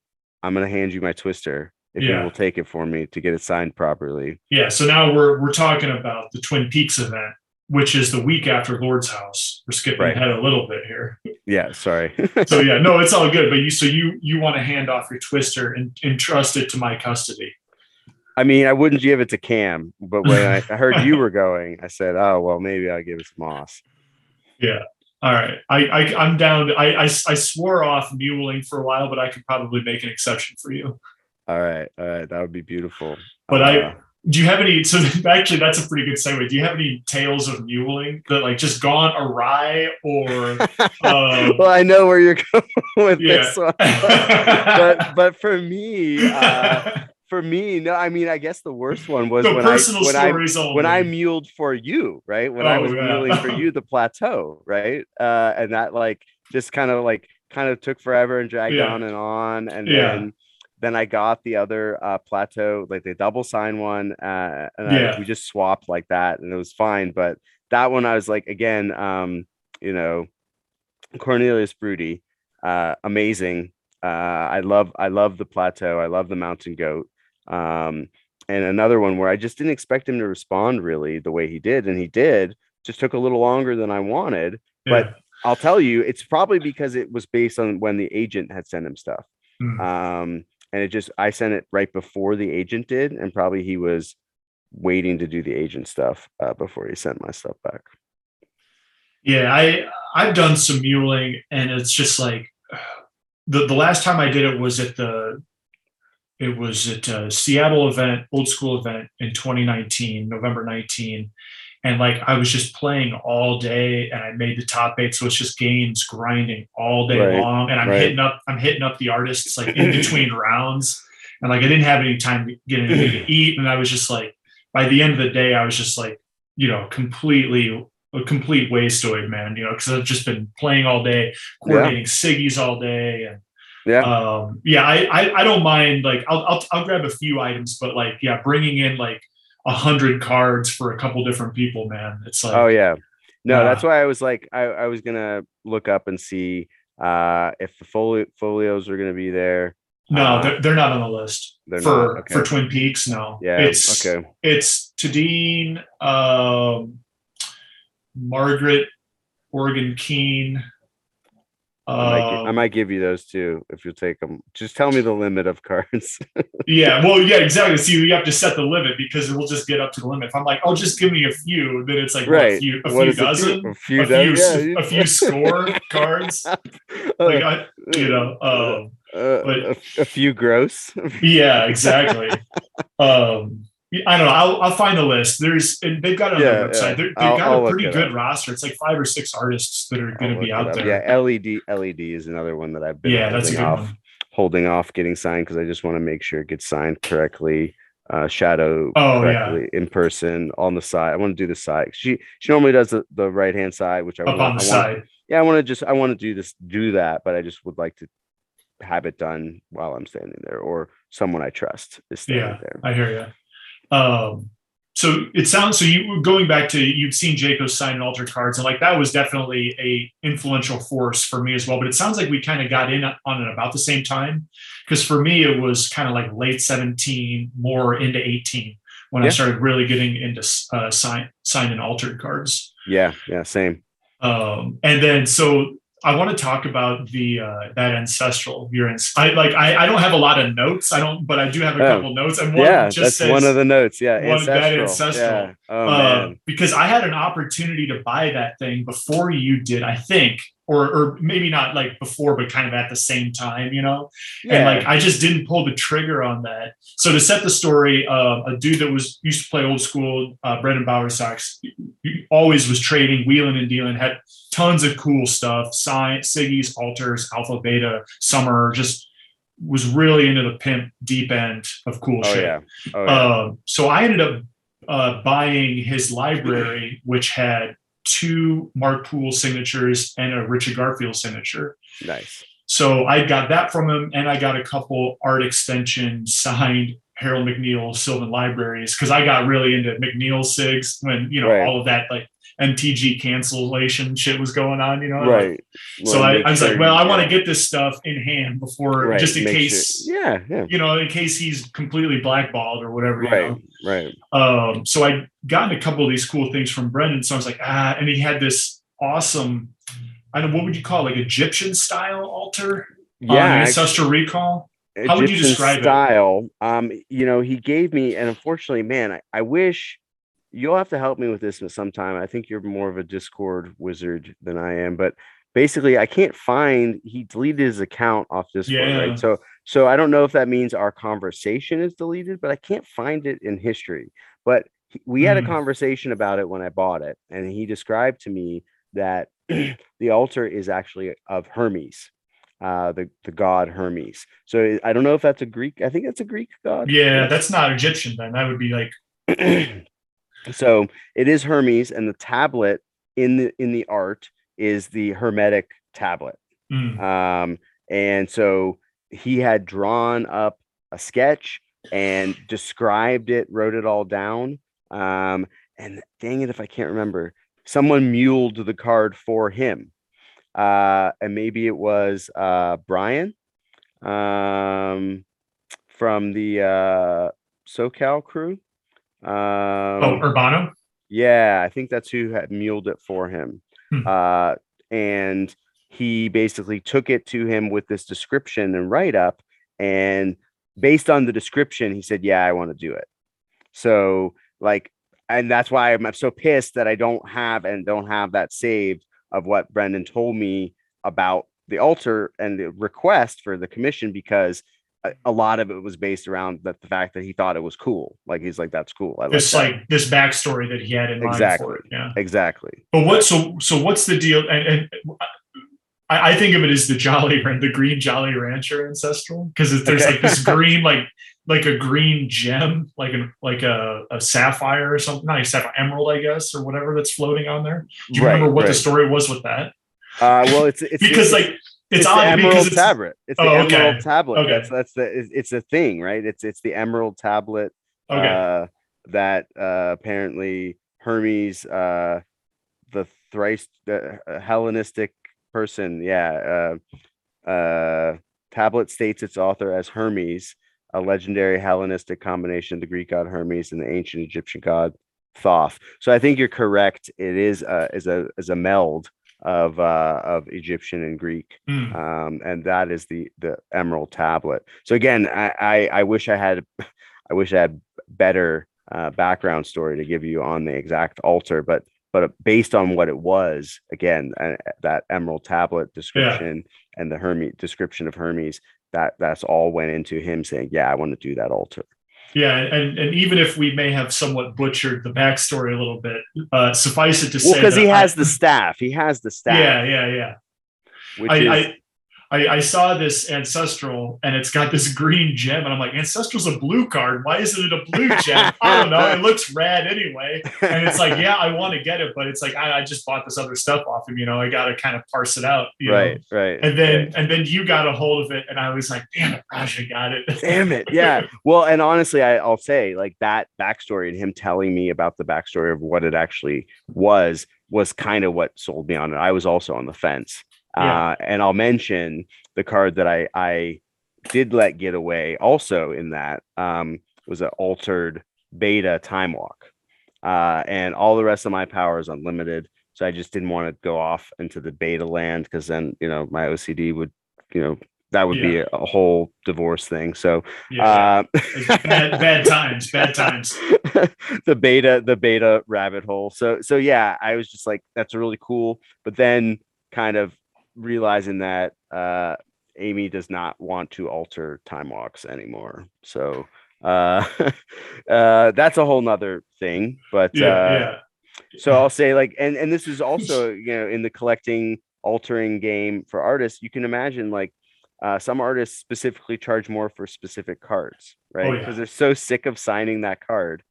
i'm going to hand you my twister if Yeah. you will take it for me to get it signed properly Yeah. So now we're we're talking about the Twin Peaks event, which is the week after Lord's House. We're skipping Right. ahead a little bit here. yeah sorry [laughs] So yeah, no, it's all good. But you so you you want to hand off your twister and entrust it to my custody. I mean, I wouldn't give it to Cam, but when I, I heard you [laughs] were going, I said, "Oh well, maybe I'll give it to Moss." Yeah. All right. I, I I'm down. I, I I swore off muling for a while, but I could probably make an exception for you. All right, all right, that would be beautiful. But I- Uh, Do you have any? So [laughs] actually, that's a pretty good segue. Do you have any tales of muling that like just gone awry or? Uh, [laughs] well, I know where you're going with Yeah. this one, but but for me, uh, for me, no, I mean, I guess the worst one was when I when I only. when I muled for you, right? When I Oh, was yeah. muling for [laughs] you, the plateau, right? Uh, and that like just kind of like kind of took forever and dragged Yeah. on and on, and Yeah. then then I got the other uh, plateau, like the double sign one, uh, and Yeah. I, we just swapped like that, and it was fine. But that one, I was like, again, um, you know, Cornelius Brudi, uh, amazing. Uh, I love I love the plateau. I love the mountain goat. Um, and another one where I just didn't expect him to respond really the way he did, and he did. Just took a little longer than I wanted. but- I'll tell you, it's probably because it was based on when the agent had sent him stuff. Hmm. Um, and it just I sent it right before the agent did, and probably he was waiting to do the agent stuff uh, before he sent my stuff back. Yeah, I I've done some muling, and it's just like [sighs] the the last time I did it was at the it was at a Seattle event, old school event in 2019, November 19, and like I was just playing all day, and I made the top eight, so it's just games grinding all day Right, long, and I'm right. hitting up I'm hitting up the artists like in between [laughs] rounds, and like I didn't have any time to get anything to [laughs] eat, and I was just like by the end of the day, I was just like you know completely a complete wasteoid, man. You know, because I've just been playing all day, coordinating siggies all day, and Yeah. um, yeah, I, I I don't mind. Like, I'll, I'll I'll grab a few items, but like, yeah, bringing in like a hundred cards for a couple different people, man. It's like, Oh yeah. No, that's why I was like I, I was gonna look up and see uh if the folio, folios are gonna be there. no, Uh, they're, they're not on the list They're for not, okay. for Twin Peaks. No, Yeah. it's okay. it's Tadine, um, Margaret, Organ-Kean. I might, gi- I um, might give you those too if you'll take them. Just tell me the limit of cards. [laughs] Yeah, well, yeah, exactly. See, you have to set the limit because we'll just get up to the limit. If I'm like, oh, just give me a few, then it's like right. a few, a few dozen, A few, a dozen. few, yeah, a few [laughs] score cards. Like, I, you know, um, uh, but- a, a few gross. [laughs] yeah, exactly. um, I don't know. I'll, I'll find the list. There's and they've got it on Yeah, their website. yeah. They've I'll- got I'll a pretty good roster. It's like five or six artists that are going to be out there. Yeah, LED LED is another one that I've been Yeah, that's a holding good off, one. holding off getting signed because I just want to make sure it gets signed correctly. Uh, shadow Oh, yeah. in person on the side. I want to do the side. She she normally does the, the right hand side, which I Up want, on the I want- side. yeah, I want to just I want to do this do that, but I just would like to have it done while I'm standing there or someone I trust is standing Yeah. there. I hear you. Um, so it sounds so you were going back to you've seen Jaco sign and alter cards, and like that was definitely a influential force for me as well. But it sounds like we kind of got in on it about the same time, because for me it was kind of like late seventeen, more into eighteen when I started really getting into uh, sign sign and altered cards. Yeah, yeah, same. Um, and then so I want to talk about the uh, that ancestral. Your ans- I like I, I don't have a lot of notes. I don't, but I do have a Oh. couple notes. And one yeah, just that's says, one of the notes. Yeah, one- that ancestral. ancestral. Yeah. Oh uh, man. because I had an opportunity to buy that thing before you did, I think, or or maybe not like before, but kind of at the same time, you know. Yeah. And like I just didn't pull the trigger on that. So to set the story, uh, a dude that was used to play old school, uh, Brendan Bauer Sox, always was trading, wheeling and dealing, had tons of cool stuff, science, Siggy's, alters, alpha, beta, summer, just was really into the pimp deep end of cool oh shit. yeah. Oh yeah. Um, so I ended up uh, buying his library, which had two Mark Poole signatures and a Richard Garfield signature. nice. So I got that from him, and I got a couple art extension signed Harold McNeill Sylvan libraries because I got really into McNeill sigs when you know Right. all of that like MTG cancellation shit was going on. You know, Right. so I, I was sure like, well, I want to get this stuff in hand before, Right, just in make sure- case, Yeah, yeah. you know, in case he's completely blackballed or whatever. you Right, know? right. Um, so I gotten a couple of these cool things from Brendan. So I was like, ah, and he had this awesome, I don't know, what would you call it, like Egyptian style altar Yeah, actually, Ancestral Recall? How would you describe it? style. Um, you know, he gave me, and unfortunately, man, I, I wish you'll have to help me with this sometime. I think you're more of a Discord wizard than I am, but basically, I can't find. He deleted his account off Discord, Yeah. right? So, so I don't know if that means our conversation is deleted, but I can't find it in history. But we had a Hmm. conversation about it when I bought it, and he described to me that [clears throat] the altar is actually of Hermes uh the the god hermes so i don't know if that's a greek i think that's a greek god Yeah, that's not Egyptian then. That would be like, [clears throat] so it is hermes and the tablet in the in the art is the hermetic tablet. Mm, um and so he had drawn up a sketch and described it wrote it all down. Um and dang it if i can't remember someone muled the card for him. Uh and maybe it was uh brian um from the uh socal crew um oh, Urbano? yeah, I think that's who had muled it for him. Hmm. Uh, and he basically took it to him with this description and write up. And based on the description, he said, Yeah, I want to do it. So, like, and that's why I'm, I'm so pissed that I don't have and don't have that saved of what Brendan told me about the altar and the request for the commission because a, a lot of it was based around that the fact that he thought it was cool. Like he's like, that's cool. I This that." like this backstory that he had in mind Exactly. for it. Yeah. exactly. But what? So so what's the deal? And, and I, I think of it as the Jolly Ran, the green Jolly Rancher ancestral, because there's Okay. like this [laughs] green, like like a green gem, like a like a, a sapphire or something, not a sapphire, emerald, I guess, or whatever that's floating on there. Do you remember what the story was with that? Uh, well, it's it's [laughs] Because the, like it's, it's the emerald it's, tablet. It's the Oh, okay. emerald tablet. Okay. That's that's the it's, a thing, right? It's it's the emerald tablet okay. uh, that uh, apparently Hermes, uh, the thrice the uh, Hellenistic person, yeah, uh, uh, tablet states its author as Hermes, a legendary Hellenistic combination of the Greek god Hermes and the ancient Egyptian god Thoth. So I think you're correct. It is uh, is a is a meld of uh, of Egyptian and Greek Hmm. um, and that is the the emerald tablet. So again, I I, I wish I had I wish I had better uh, background story to give you on the exact altar, but but based on what it was, again, uh, that emerald tablet description and the Hermes description of Hermes, that that's all went into him saying, yeah, I want to do that altar. Yeah, and and even if we may have somewhat butchered the backstory a little bit, uh, suffice it to Well, say because he that I- has the staff. He has the staff. yeah, yeah, yeah. Which I, is I, I I saw this ancestral and it's got this green gem, and I'm like, ancestral's a blue card. Why isn't it a blue gem? [laughs] I don't know. It looks rad anyway. And it's like, yeah, I want to get it, but it's like I, I just bought this other stuff off him. You know, I got to kind of parse it out. You right, Know? right. And then and then you got a hold of it, and I was like, damn it, Raja got it. Damn it. Yeah. [laughs] Well, and honestly, I, I'll say like that backstory and him telling me about the backstory of what it actually was was kind of what sold me on it. I was also on the fence. Yeah. Uh, and I'll mention the card that I I did let get away also in that um was an altered beta time walk. Uh, and all the rest of my power is unlimited. So I just didn't want to go off into the beta land because then, you know, my OCD would, you know, that would be a, a whole divorce thing. So Yeah, uh, bad, bad times, bad times. [laughs] the beta, the beta rabbit hole. So, so yeah, I was just like, that's really cool. But then kind of realizing that uh, Amy does not want to alter time walks anymore. So, uh, [laughs] uh, that's a whole nother thing. But Yeah, uh, yeah. so I'll say like, and and this is also [laughs] you know in the collecting altering game for artists, you can imagine like uh, some artists specifically charge more for specific cards, right? Oh, Because yeah. they're so sick of signing that card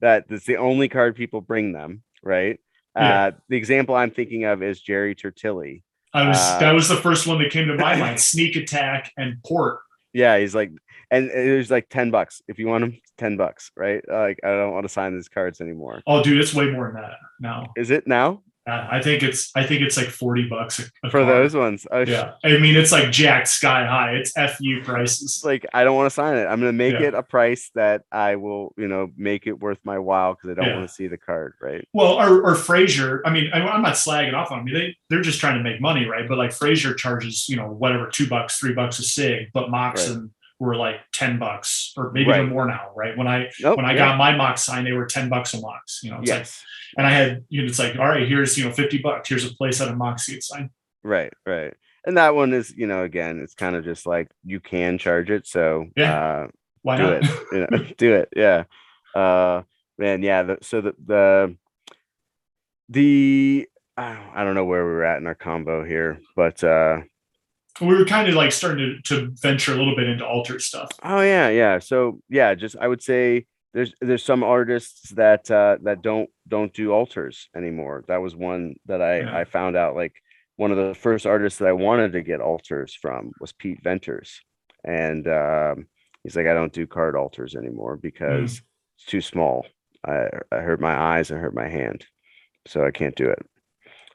that it's the only card people bring them, right? Yeah. Uh, the example I'm thinking of is Jerry Tiritilli. I was uh, that was the first one that came to my mind. [laughs] Sneak attack and port. Yeah, he's like, and it was like ten bucks if you want him, ten bucks, right? Like I don't want to sign these cards anymore. Oh, dude, it's way more than that now. Is it now Uh, I think it's I think it's like forty bucks a, a for card. those ones? Sh- Yeah, I mean it's like jacked sky high. It's fu prices. like I don't want to sign it. I'm gonna make Yeah. it a price that I will, you know, make it worth my while because I don't Yeah. want to see the card, right? Well, or, or Frazier. I mean, I, I'm not slagging off on them. They they're just trying to make money, right? But like Frazier charges, you know, whatever, two bucks, three bucks a sig. But Moxen were like ten bucks, or maybe Right. even more now, right? When I Nope, when I yeah. got my Mox signed, they were ten bucks a Mox. You know, it's like, yes, and I had, you know, it's like, all right, here's you know, fifty bucks. Here's a place at a Mox seat sign. right, right. And that one is, you know, again, it's kind of just like you can charge it, so Yeah. uh, Why do not? it, you know, [laughs] do it, yeah. Uh, man, yeah. The, so the the the I don't, I don't know where we were at in our combo here, but uh we were kind of like starting to, to venture a little bit into altered stuff. Oh yeah, yeah. So yeah, just I would say there's there's some artists that uh that don't don't do alters anymore. That was one that I Yeah. I found out like one of the first artists that I wanted to get alters from was Pete Venters. And um he's like I don't do card alters anymore because it's too small. I I hurt my eyes, I hurt my hand. So I can't do it.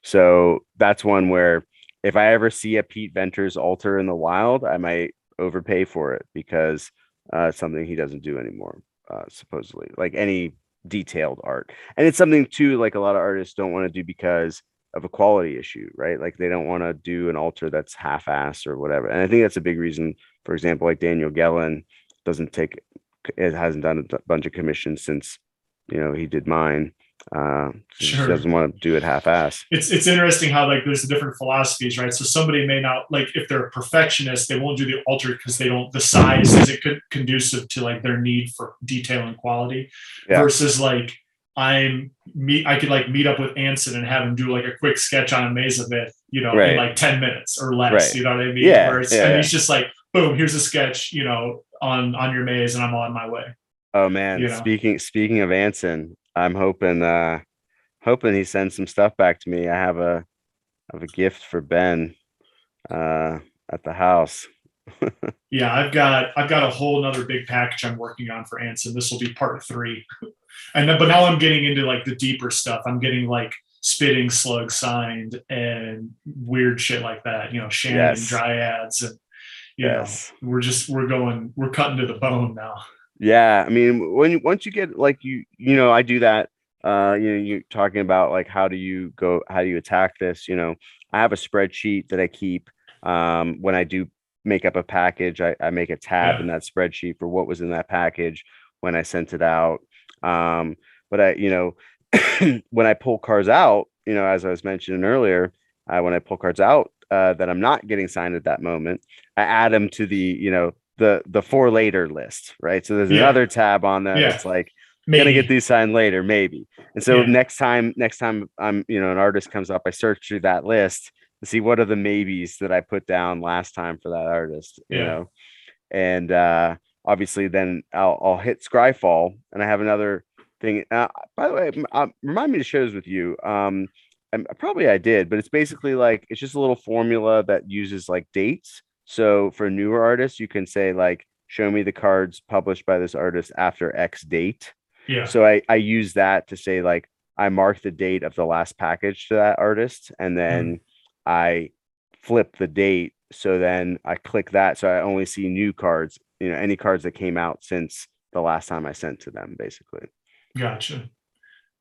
So that's one where if I ever see a Pete Venters altar in the wild, I might overpay for it because uh, something he doesn't do anymore, uh, supposedly, like any detailed art. And it's something too, like a lot of artists don't want to do because of a quality issue, right? Like they don't want to do an altar that's half-ass or whatever. And I think that's a big reason, for example, like Daniel Gelon doesn't take it hasn't done a bunch of commissions since you know he did mine. Uh, Sure. doesn't want to do it half-ass. it's it's interesting how like there's the different philosophies, right? So somebody may not like if they're a perfectionist, they won't do the altered because they don't the size isn't con- conducive to like their need for detail and quality. Yeah. Versus like I'm meet I could like meet up with Anson and have him do like a quick sketch on a Maze of Ith, you know, Right. in like 10 minutes or less. Right. You know what I mean? Yeah, Where it's, yeah, and yeah. he's just like, boom, here's a sketch, you know, on on your maze and I'm on my way. Oh man, you know. speaking speaking of Anson, I'm hoping uh hoping he sends some stuff back to me. I have a I have a gift for Ben uh at the house. [laughs] Yeah, I've got I've got a whole nother big package I'm working on for Anson. This will be part three. [laughs] And then but now I'm getting into like the deeper stuff. I'm getting like spitting slug signed and weird shit like that, you know, Shannon Yes. dryads and you Yes. know, we're just we're going we're cutting to the bone now. Yeah, I mean, when you once you get like you you know, I do that. Uh, you know, you're talking about like how do you go, how do you attack this? You know, I have a spreadsheet that I keep. Um, when I do make up a package, I, I make a tab Yeah. in that spreadsheet for what was in that package when I sent it out. Um, but I, you know, [coughs] when I pull cards out, you know, as I was mentioning earlier, uh, when I pull cards out uh, that I'm not getting signed at that moment, I add them to the, you know, the the for later list, right? So there's Yeah. another tab on there Yeah. that's like Maybe. gonna get these signed later, maybe. And so Yeah. next time, next time I'm, you know, an artist comes up, I search through that list to see what are the maybes that I put down last time for that artist, you know. And uh obviously then I'll I'll hit Scryfall and I have another thing. Uh, by the way, uh, remind me to share this with you. Um and probably I did, but it's basically like it's just a little formula that uses like dates. So for newer artists, you can say like show me the cards published by this artist after X date. yeah. So I, I use that to say like I mark the date of the last package to that artist and then I flip the date. So then I click that. So I only see new cards, you know, any cards that came out since the last time I sent to them, basically. Gotcha.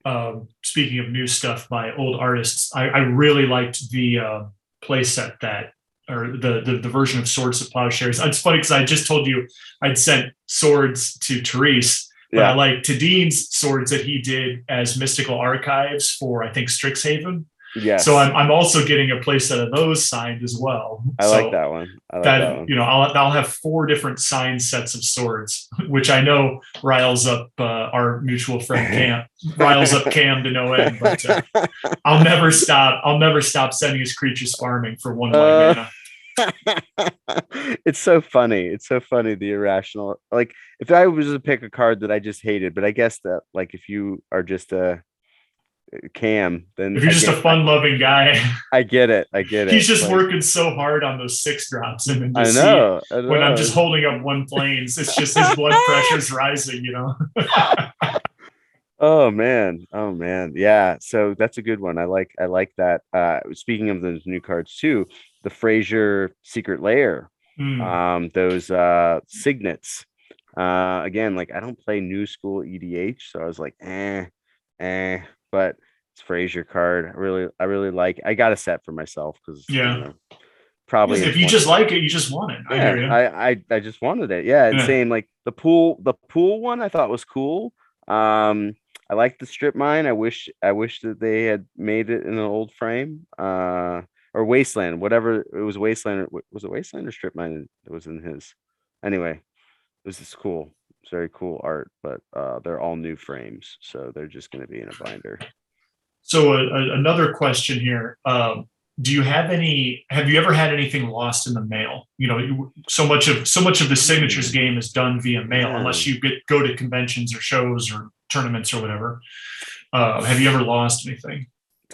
Um, speaking of new stuff by old artists, I, I really liked the uh, playset that, or the, the the version of Swords to Plowshares. It's funny because I just told you I'd sent swords to Terese, but I Yeah. like Tadeen's swords that he did as Mystical Archives for I think Strixhaven. Yes. So I'm I'm also getting a playset of those signed as well. I So- like that one. I like that, that one. you know I'll, I'll have four different signed sets of swords [laughs] which i know riles up uh, our mutual friend [laughs] cam riles up cam to no end but uh, [laughs] i'll never stop i'll never stop sending his creatures farming for one white Uh, mana [laughs] it's so funny. It's so funny. The irrational. Like if I was to pick a card that I just hated, but I guess that like if you are just a cam, then if you're I just a fun loving guy [laughs] I get it. I get it. he's just Like, working so hard on those six drops and then I know. I when i'm just holding up one plains it's just his blood pressure's rising you know [laughs] Oh man. Oh man. Yeah. So that's a good one. I like I like that. Uh speaking of those new cards too, the Frazier Secret Lair. Hmm. Um those uh signets. Uh again, like I don't play new school EDH, so I was like, eh, eh, but it's Frazier card. I really I really like I got a set for myself because Yeah. probably if you just like it you just want it i yeah, you I, I I just wanted it. Yeah, and Yeah. same like the pool the pool one I thought was cool. Um I like the strip mine. I wish I wish that they had made it in an old frame. Uh or wasteland, whatever it was wasteland was it wasteland or strip mine that was in his anyway. It was just cool. It's very cool art, but uh they're all new frames, so they're just gonna be in a binder. So a, a- another question here. Um, do you have any, have you ever had anything lost in the mail? You know, you, so much of, so much of the signatures game is done via mail unless you get, go to conventions or shows or tournaments or whatever. Uh, have you ever lost anything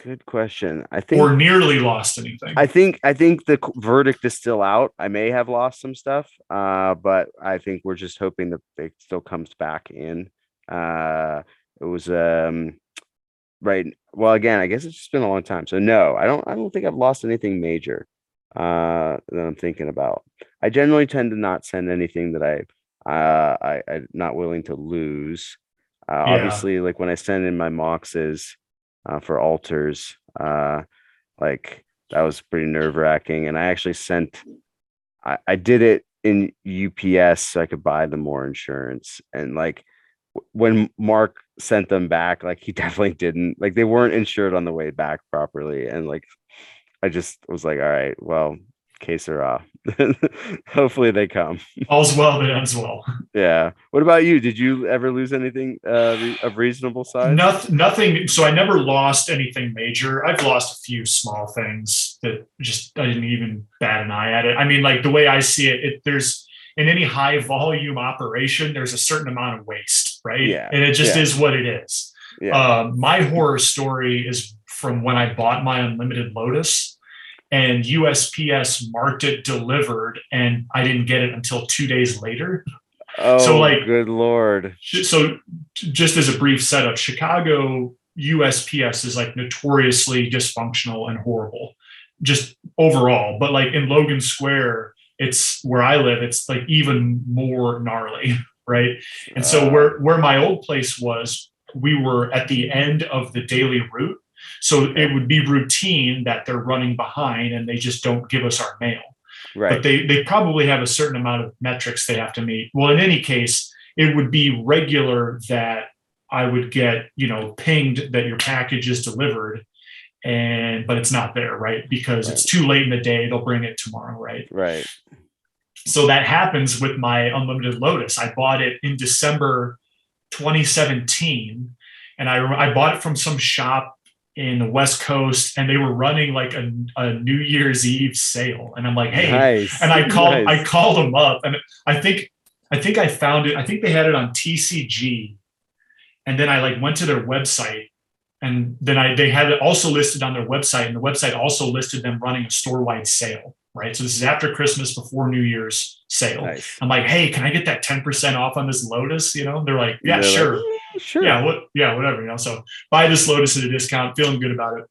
Good question. I think or nearly lost anything? I think I think the verdict is still out. I may have lost some stuff, uh, but I think we're just hoping that it still comes back in. Uh, it was um, right. Well, again, I guess it's just been a long time, so no, I don't. I don't think I've lost anything major uh, that I'm thinking about. I generally tend to not send anything that I uh, I I'm not willing to lose. Uh, Yeah. Obviously, like when I send in my moxes uh, for altars, uh, like that was pretty nerve wracking. And I actually sent, I, I did it in UPS so I could buy them more insurance. And like when Mark sent them back, like he [laughs] definitely didn't, like they weren't insured on the way back properly. And like I just was like, all right, well, que sera. [laughs] Hopefully they come. [laughs] All's well that ends well. Yeah. What about you? Did you ever lose anything uh, of reasonable size? Nothing, nothing. So I never lost anything major. I've lost a few small things that just I didn't even bat an eye at it. I mean, like the way I see it, it there's in any high volume operation, there's a certain amount of waste, right? Yeah, And it just yeah. is what it is. Yeah. Um, my horror story is from when I bought my unlimited Lotus and USPS marked it delivered and I didn't get it until two days later. oh, like- good lord. so just as a brief setup chicago usps is like notoriously dysfunctional and horrible just overall but like in logan square it's where i live it's like even more gnarly [laughs] right and so Uh, where where my old place was we were at the end of the daily route so it would be routine that they're running behind and they just don't give us our mail right. but they they probably have a certain amount of metrics they have to meet. Well, in any case, it would be regular that I would get, you know, pinged that your package is delivered and but it's not there, right? Because it's too late in the day, they'll bring it tomorrow, right? right. so that happens with my unlimited Lotus. I bought it in December 2017, and I I bought it from some shop in the West Coast, and they were running like a, a New Year's Eve sale, and I'm like, hey, Nice. and I called nice. I called them up, and I think I think I found it. I think they had it on TCG, and then I like went to their website, and then I they had it also listed on their website, and the website also listed them running a store wide sale. Right, so this is after Christmas, before New Year's sale. Nice. I'm like, hey, can I get that 10% off on this Lotus? You know, they're like, yeah, They're like, sure. "Yeah, sure. Yeah, what yeah, whatever, you know. So buy this Lotus at a discount, feeling good about it.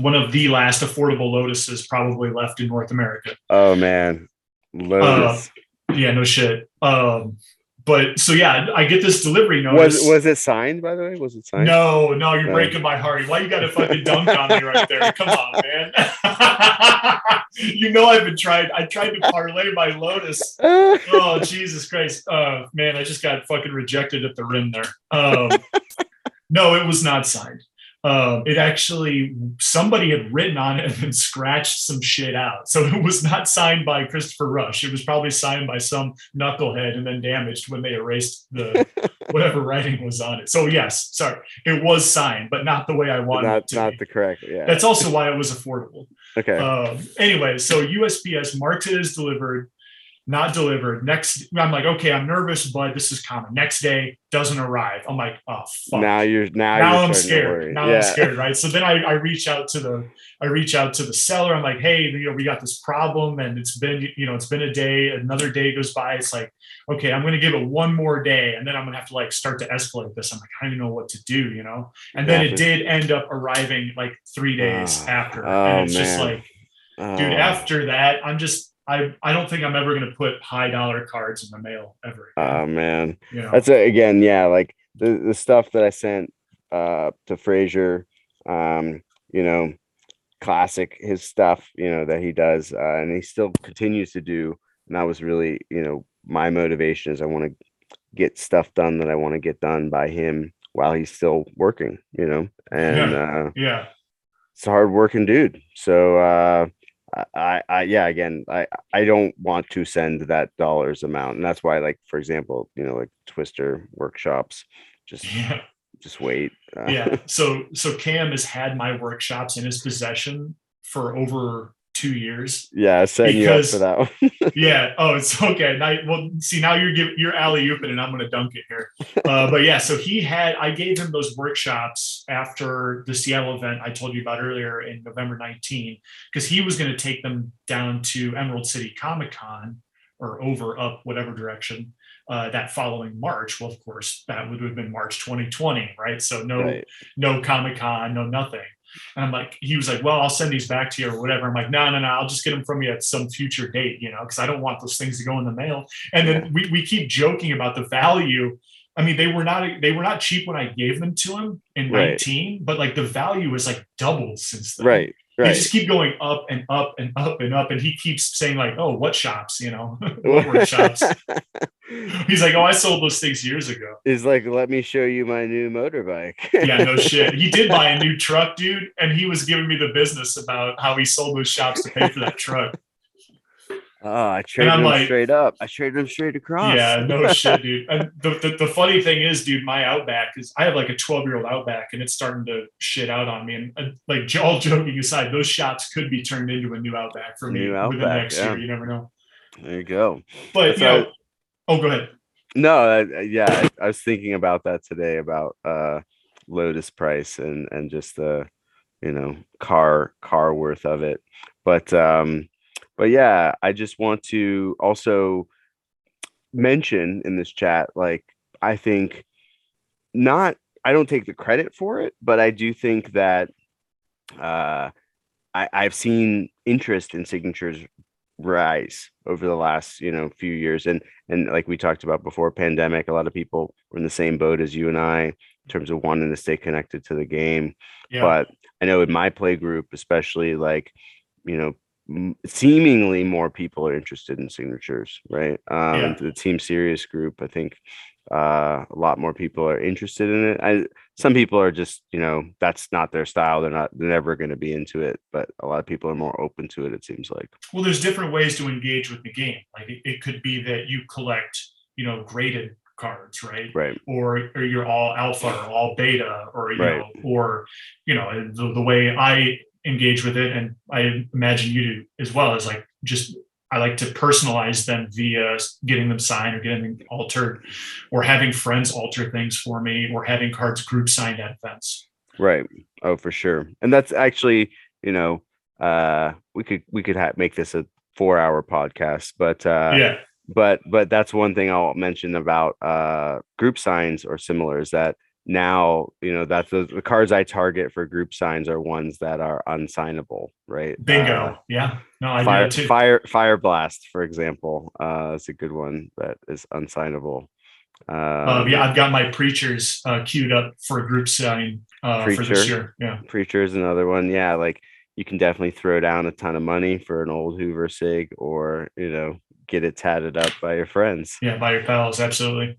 One of the last affordable Lotuses probably left in North America. Oh man, Lotus. Yeah, no shit. Um, but so yeah, I get this delivery notice. was was it signed by the way? Was it signed? no, no, you're No. breaking my heart. Why you got to fucking dunk on me right there? Come on, man. [laughs] you know I've been trying. I tried to parlay my Lotus oh [laughs] Jesus Christ. Uh man, I just got fucking rejected at the rim there. Um no, it was not signed. Um, it actually somebody had written on it and then [laughs] scratched some shit out. So [laughs] it was not signed by Christopher Rush. It was probably signed by some knucklehead and then damaged when they erased the [laughs] whatever writing was on it. So yes, sorry, it was signed, but not the way I wanted not to not be. the correct. Yeah. That's also why it was affordable. okay. Um, anyway, so USPS marked it as delivered, not delivered. Next, I'm like, okay, I'm nervous, but this is common. Next day doesn't arrive. I'm like, oh fuck. now you're now, Now you're I'm scared. Now yeah. I'm scared, right? So then I, I reach out to the I reach out to the seller. I'm like, hey, you know, we got this problem, and it's been you know it's been a day. Another day goes by. It's like, okay, I'm going to give it one more day, and then I'm going to have to like start to escalate this. I'm like, I don't even know what to do, you know. And then it did end up arriving like three days ah. Oh, after, oh, and it's just man. like Oh, dude after that i'm just i i don't think i'm ever going to put high dollar cards in the mail ever again, oh man. you know? That's a, again, yeah, like the the stuff that I sent uh to Frazier, um, you know, classic his stuff, you know, that he does, uh, and he still continues to do. And that was really, you know, my motivation is I want to get stuff done that I want to get done by him while he's still working, you know, and uh yeah it's a hard working dude. So uh I, I, yeah again I I don't want to send that dollars amount and that's why like for example you know like Twister workshops just yeah. just wait uh, yeah [laughs] so so cam has had my workshops in his possession for over two years. Yeah setting you up for that one. [laughs] Yeah oh it's okay. Now well see now you're giving you're alley ooping and i'm going to dunk it here. Uh, but yeah so he had i gave him those workshops after the seattle event i told you about earlier in november 19 because he was going to take them down to emerald city comic-con or over up whatever direction uh, that following march. Well of course that would have been march 2020 right? So no right. no Comic Con, no nothing. And I'm like, he was like, well, I'll send these back to you or whatever. I'm like, no, no, no, I'll just get them from you at some future date, you know, because I don't want those things to go in the mail. And then we, we keep joking about the value. I mean, they were not they were not cheap when I gave them to him in Right. 19, but like the value is like doubled since then. right Right just keep going up and up and up and up. And he keeps saying, like, oh, what shops, you know, [laughs] [laughs] what workshops. He's like, oh, I sold those things years ago. He's like let me show you my new motorbike yeah, no [laughs] shit. He did buy a new truck, dude, and he was giving me the business about how he sold those shops to pay for that truck. Oh I traded I'm him like- straight up I traded him straight across Yeah, no [laughs] shit, dude. And the, the, the funny thing is, dude, my Outback is I have like a 12 year old Outback and it's starting to shit out on me. And uh, like all joking aside, those shots could be turned into a new Outback for me New within the next yeah. year. You never know. there you go But you know, oh, go ahead. No, uh, yeah, I, I was thinking about that today about uh Lotus price and and just the you know car car worth of it. But um but yeah, I just want to also mention in this chat like I think not I don't take the credit for it, but I do think that uh I, I've seen interest in signatures rise over the last you know few years and and like we talked about before pandemic a lot of people were in the same boat as you and i in terms of wanting to stay connected to the game Yeah. but i know in my play group especially like you know seemingly more people are interested in signatures, right? Um, Yeah. The Team Serious group, I think uh, a lot more people are interested in it. I some people are just you know that's not their style. They're not they're never going to be into it, but a lot of people are more open to it. It seems like. Well, there's different ways to engage with the game. Like it, it could be that you collect, you know, graded cards, right? Right. Or or you're all alpha or all beta, or you Right. know, or you know, the, the way I engage with it, and I imagine you do as well, is like just I like to personalize them via getting them signed or getting them altered, or having friends alter things for me, or having cards group signed at events. Right. Oh, for sure. And that's actually, you know, uh, we could we could ha- make this a four hour podcast, but uh, yeah, but but that's one thing I'll mention about uh group signs or similar is that now you know that's the, the cards I target for group signs are ones that are unsignable, right? bingo. Uh, yeah, no, I fire, too. fire fire blast, for example, uh, is a good one that is unsignable. Um, Uh, yeah, I've got my preachers uh, queued up for a group sign uh, for this year. Yeah, Preacher is another one. Yeah, like you can definitely throw down a ton of money for an old Hoover Sig or, you know, get it tatted up by your friends. yeah, by your pals, absolutely.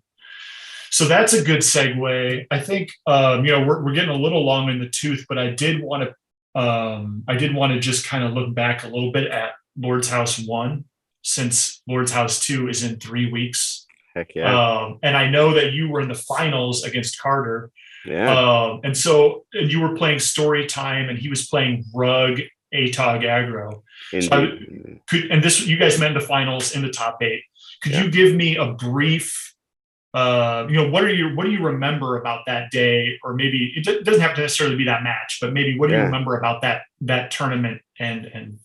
So that's a good segue. I think um, you know we're we're getting a little long in the tooth, but I did want to um, I did want to just kind of look back a little bit at Lord's House One, since Lord's House Two is in three weeks. Heck yeah. Um, and I know that you were in the finals against Carter. yeah. Um, and so and you were playing story time and he was playing rug ATOG aggro. so I- Could and this you guys met in the finals in the top eight. Could Yeah. you give me a brief uh, you know, what are you what do you remember about that day? Or maybe it do- doesn't have to necessarily be that match, but maybe what do you remember about that that tournament and and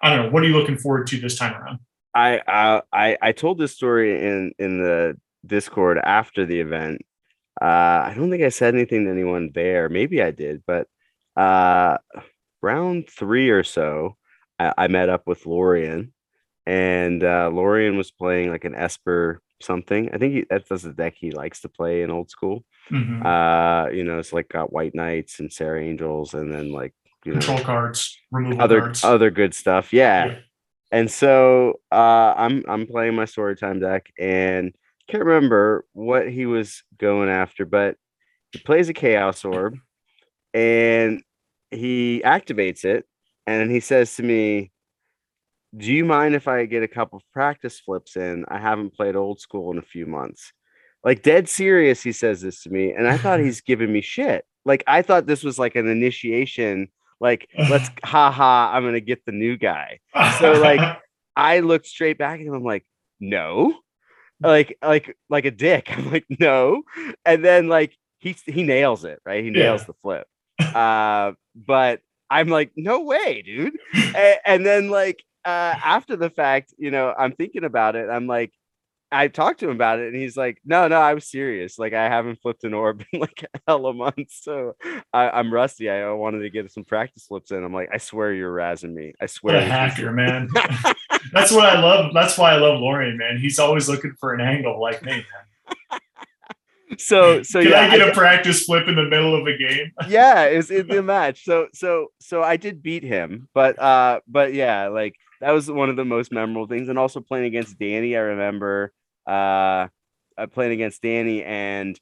I don't know, what are you looking forward to this time around? I, I I I told this story in in the Discord after the event. Uh, I don't think I said anything to anyone there. Maybe I did, but uh, round three or so, I, I met up with Lorian, and uh, Lorian was playing like an Esper something. I think he, that's the deck he likes to play in old school. Mhm. Uh, you know, it's like got White Knights and Serra Angels, and then like you know cards, removal other cards. other good stuff. Yeah. Yeah. And so uh I'm I'm playing my story time deck and can't remember what he was going after, but he plays a chaos orb and he activates it and he says to me, Do you mind if I get a couple practice flips in? I haven't played old school in a few months. Like dead serious, he says this to me, and I thought [laughs] he's giving me shit. Like I thought this was like an initiation, like let's [laughs] ha ha, I'm gonna get the new guy. so, like, [laughs] I looked straight back at him. I'm like, no, like, like, like a dick. I'm like, no. And then like he he nails it, right? He nails Yeah. the flip. Uh, but I'm like, no way, dude. and, and then like uh after the fact, you know, I'm thinking about it. I'm like, I talked to him about it, and he's like, "No, no, I was serious. Like, I haven't flipped an orb in [laughs] like a hell of months, so I, I'm rusty. I wanted to get some practice flips in. I'm like, I swear you're razzing me. I what swear. a this hacker, man. [laughs] That's what I love. That's why I love Lorian, man. He's always looking for an angle like me. Man. So so Can yeah, I get I- a practice flip in the middle of a game? [laughs] yeah, it's in the match. So so so I did beat him, but uh, but yeah, like that was one of the most memorable things. And also playing against Danny, I remember uh, uh playing against Danny, and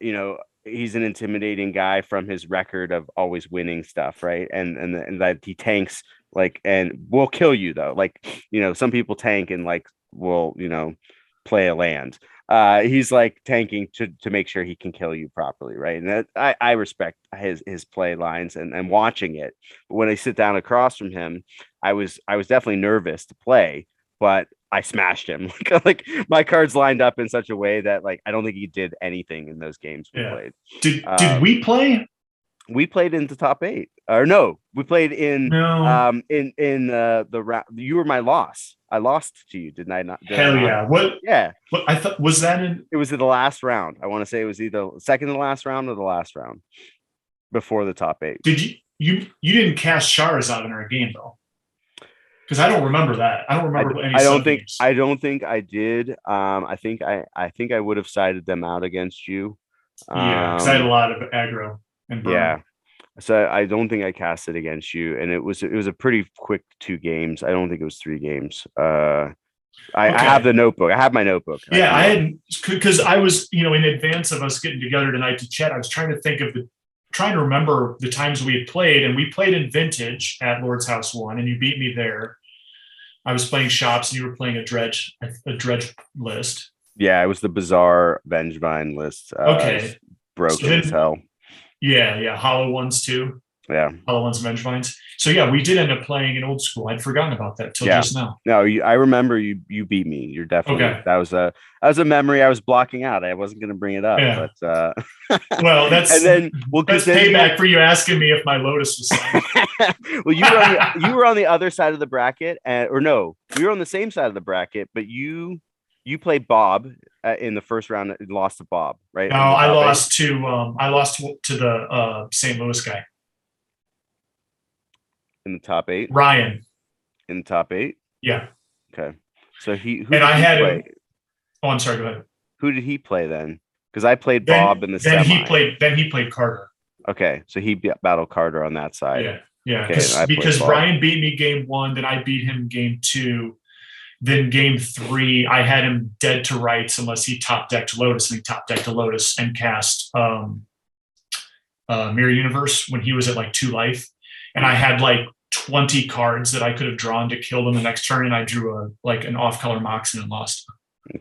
you know he's an intimidating guy from his record of always winning stuff, right? And and and that he tanks like and will kill you though. Like you know some people tank and like will you know play a land uh he's like tanking to to make sure he can kill you properly right and that i i respect his his play lines and and watching it but when i sit down across from him i was i was definitely nervous to play but i smashed him [laughs] like, like my cards lined up in such a way that like i don't think he did anything in those games we Yeah. played Did Uh, did we play? We played into top eight or no we played in No. um in in uh the round you were my loss i lost to you didn't i not did I Hell not? yeah. What, yeah what I thought was that in it was in the last round. I want to say it was either second to the last round or the last round before the top eight. did you you you didn't cast out in our game though? Because I don't remember that. I don't I, remember any I don't think sub-games. I don't think I did. Um, I think I I think I would have sided them out against you. yeah, because I had a Um, lot of aggro. Yeah. so I don't think I cast it against you, and it was it was a pretty quick two games. I don't think it was three games. Uh, I, I have the notebook. I have my notebook. Yeah, I can- had because I was, you know, in advance of us getting together tonight to chat, I was trying to think of the trying to remember the times we had played, and we played in vintage at Lord's House One, and you beat me there. I was playing shops, and you were playing a dredge, a dredge list. Yeah, it was the bizarre Vengevine list. Uh, Okay. broken So as hell. Yeah, yeah, hollow ones too, Yeah. hollow ones and Vengevines. So yeah, we did end up playing in old school. I'd forgotten about that till Yeah. just now. No, you, I remember you. You beat me. You're definitely. Okay. That was a that was a memory I was blocking out. I wasn't going to bring it up, Yeah. but uh, [laughs] Well, that's and then well, that's you- payback for you asking me if my Lotus was [laughs] well, you were on the, you were on the other side of the bracket, and, or no, we were on the same side of the bracket, but you you played Bob uh, in the first round and lost to Bob, right? No, I eight? lost to um, I lost to, to the uh, St. Louis guy, in the top eight. Ryan. In the top eight. Yeah. Okay, so he who And I he had him-? Oh, I'm sorry. Go ahead. Who did he play then? Because I played Then, Bob in the then semi. he played. Then he played Carter. Okay, so he battled Carter on that side. Yeah, yeah. Okay, 'cause- and I played because Bob. Brian beat me game one, then I beat him game two. Then game three, I had him dead to rights unless he top decked Lotus, and he top decked Lotus and cast um, uh, Mirror Universe when he was at like two life, and I had like 20 cards that I could have drawn to kill them the next turn, and I drew a like an off color Moxen and lost.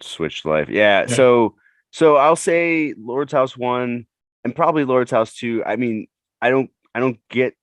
switched life. Yeah, Yeah. So so I'll say Lord's House one and probably Lord's House two. I mean, I don't I don't get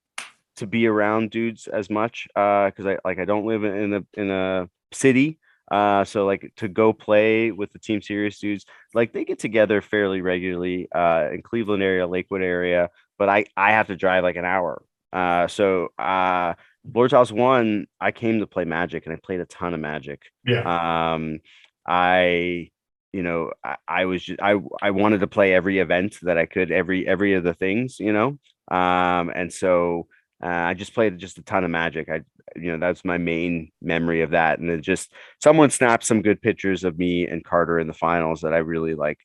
to be around dudes as much uh because I like I don't live in a in a city. Uh so like to go play with the team serious dudes, like they get together fairly regularly uh in Cleveland area, Lakewood area, but I I have to drive like an hour. Uh so uh Lord's House one, I came to play Magic and I played a ton of Magic Yeah, um i you know I, I was just i i wanted to play every event that i could every every of the things you know um and so uh, i just played just a ton of magic. I you know that's my main memory of that. And then just someone snapped some good pictures of me and carter in the finals that i really like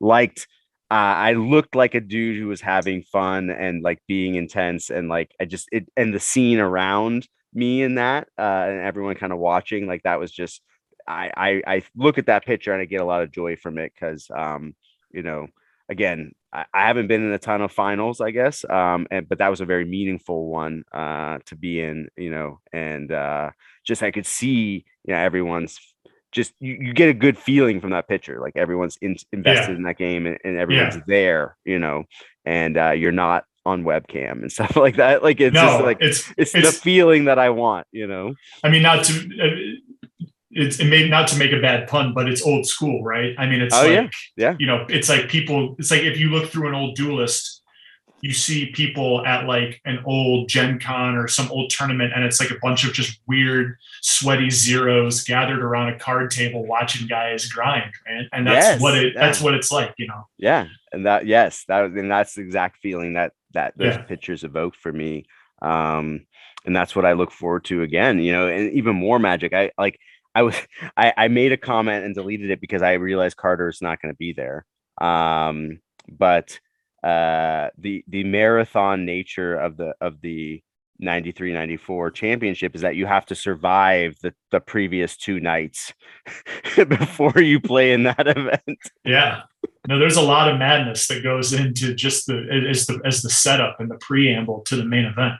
liked. Uh, I looked like a dude who was having fun and like being intense and like I just it and the scene around me in that uh, and everyone kind of watching like that was just I, I I look at that picture and I get a lot of joy from it because um you know again I, I haven't been in a ton of finals I guess um and but that was a very meaningful one uh to be in you know and uh just I could see you know everyone's just you, you get a good feeling from that picture like everyone's in, invested in that game and, and everyone's there you know and uh you're not on webcam and [laughs] stuff like that like it's just like it's it's, the feeling that I want you know? I mean, not to uh, it's it may not to make a bad pun, but it's old school, right? I mean, it's Oh, like yeah. Yeah. you know, it's like people. It's like if you look through an old duelist, you see people at like an old Gen Con or some old tournament, and it's like a bunch of just weird, sweaty zeros gathered around a card table watching guys grind, man. And that's Yes, what it. yeah. That's what it's like, you know. yeah and that yes that and that's the exact feeling that that those Yeah. pictures evoke for me um and that's what i look forward to again you know and even more magic i like i was [laughs] i i made a comment and deleted it because i realized carter's not going to be there um but uh the the marathon nature of the of the 93 94 championship is that you have to survive the the previous two nights [laughs] before you play in that [laughs] event Yeah. No, there's a lot of madness that goes into just the as the as the setup and the preamble to the main event.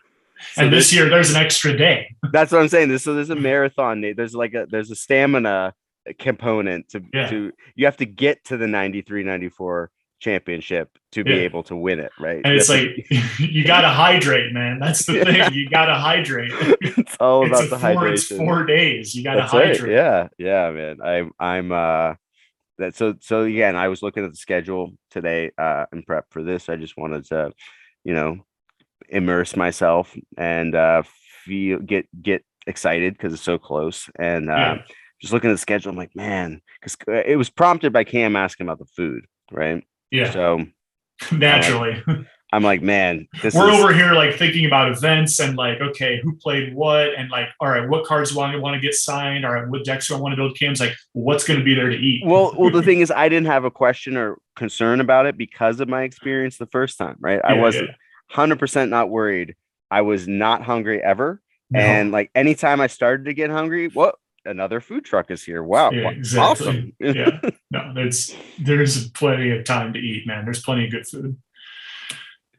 So and this year, there's an extra day. That's what I'm saying. This so there's a marathon. There's like a there's a stamina component to Yeah. to you have to get to the 93 94 championship to be Yeah. able to win it, right? And it's like [laughs] you got to hydrate, man. That's the [laughs] thing. You got to hydrate. [laughs] it's all about a the four, it's four days. You got to That's hydrate. Yeah, yeah, man. I'm I'm uh that so so again, I was looking at the schedule today uh in prep for this. I just wanted to, you know, immerse myself and uh feel get get excited because it's so close. And uh Yeah. just looking at the schedule, I'm like, man, because it was prompted by Cam asking about the food, right? Yeah. So [laughs] Naturally. I'm like, man, this We're is over here like thinking about events and like, okay, who played what? And like, all right, what cards do I want to get signed? All right, what decks do I want to build? Cam's like, what's going to be there to eat? well, well, the thing [laughs] is, I didn't have a question or concern about it because of my experience the first time, right? I wasn't. yeah. 100% not worried. I was not hungry ever. No. And like anytime I started to get hungry, what another food truck is here. Wow. Yeah, exactly. Awesome. yeah, [laughs] no, there's there's plenty of time to eat, man. There's plenty of good food.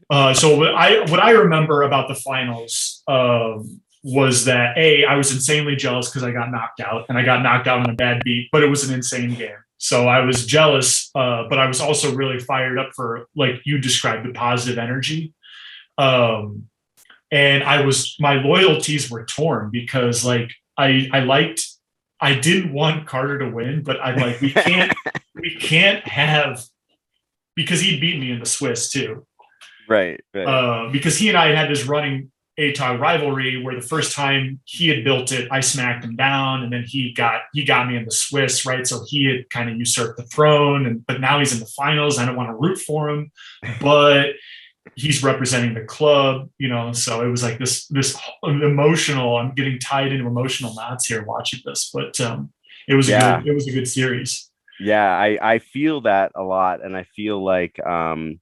Uh, so what I what I remember about the finals um, was that a I was insanely jealous because I got knocked out and I got knocked out on a bad beat, but it was an insane game. So I was jealous, uh, but I was also really fired up for like you described the positive energy. Um, and I was my loyalties were torn because like I I liked I didn't want Carter to win, but I'm like we can't [laughs] we can't have because he beat me in the Swiss too. right. right. Uh, because he and I had had this running ATOG rivalry where the first time he had built it, I smacked him down, and then he got he got me in the Swiss, right? So he had kind of usurped the throne, and but now he's in the finals. I don't want to root for him, [laughs] but he's representing the club, you know. So it was like this this emotional. I'm getting tied into emotional knots here watching this, but um, it was Yeah. a good, it was a good series. yeah, I, I feel that a lot. And I feel like um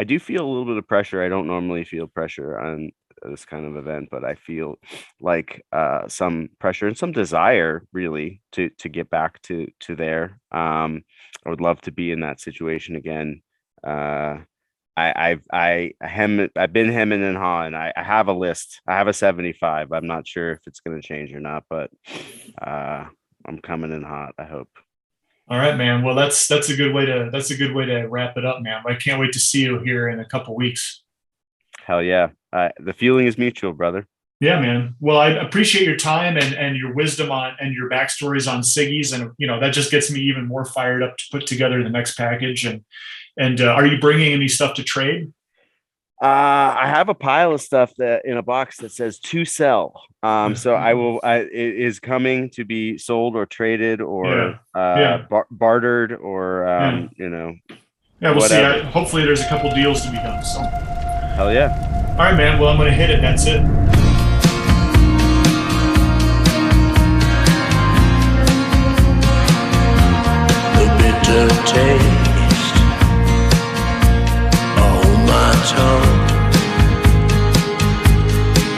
I do feel a little bit of pressure. I don't normally feel pressure on this kind of event, but I feel like uh some pressure and some desire really to to get back to to there. Um I would love to be in that situation again. Uh I, I've I hem I've been hemming and hawing. I, I have a list. I have a 75. I'm not sure if it's gonna change or not, but uh I'm coming in hot, I hope. All right, man. Well, that's that's a good way to that's a good way to wrap it up, man. I can't wait to see you here in a couple weeks. Hell yeah. Uh, the feeling is mutual, brother. Yeah, man. Well, I appreciate your time and and your wisdom on and your backstories on Siggy's, and you know that just gets me even more fired up to put together the next package. And and uh, are you bringing any stuff to trade? Uh, I have a pile of stuff that in a box that says to sell. Um, so I will. [laughs] I, it is coming to be sold or traded or Yeah. uh, Yeah. bar- bartered or um, you know. Yeah, we'll see. I, hopefully, there's a couple deals to be done. So, Hell yeah. All right, man. Well, I'm gonna hit it. That's it. Taste on my tongue.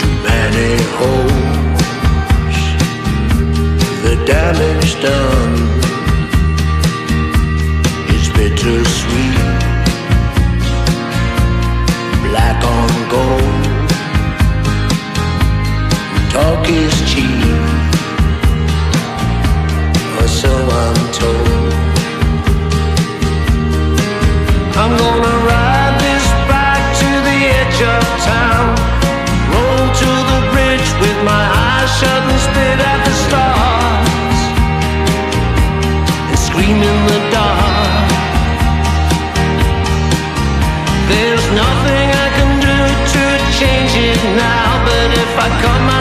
Too many holes, the damage done black on gold. Talk is cheap I come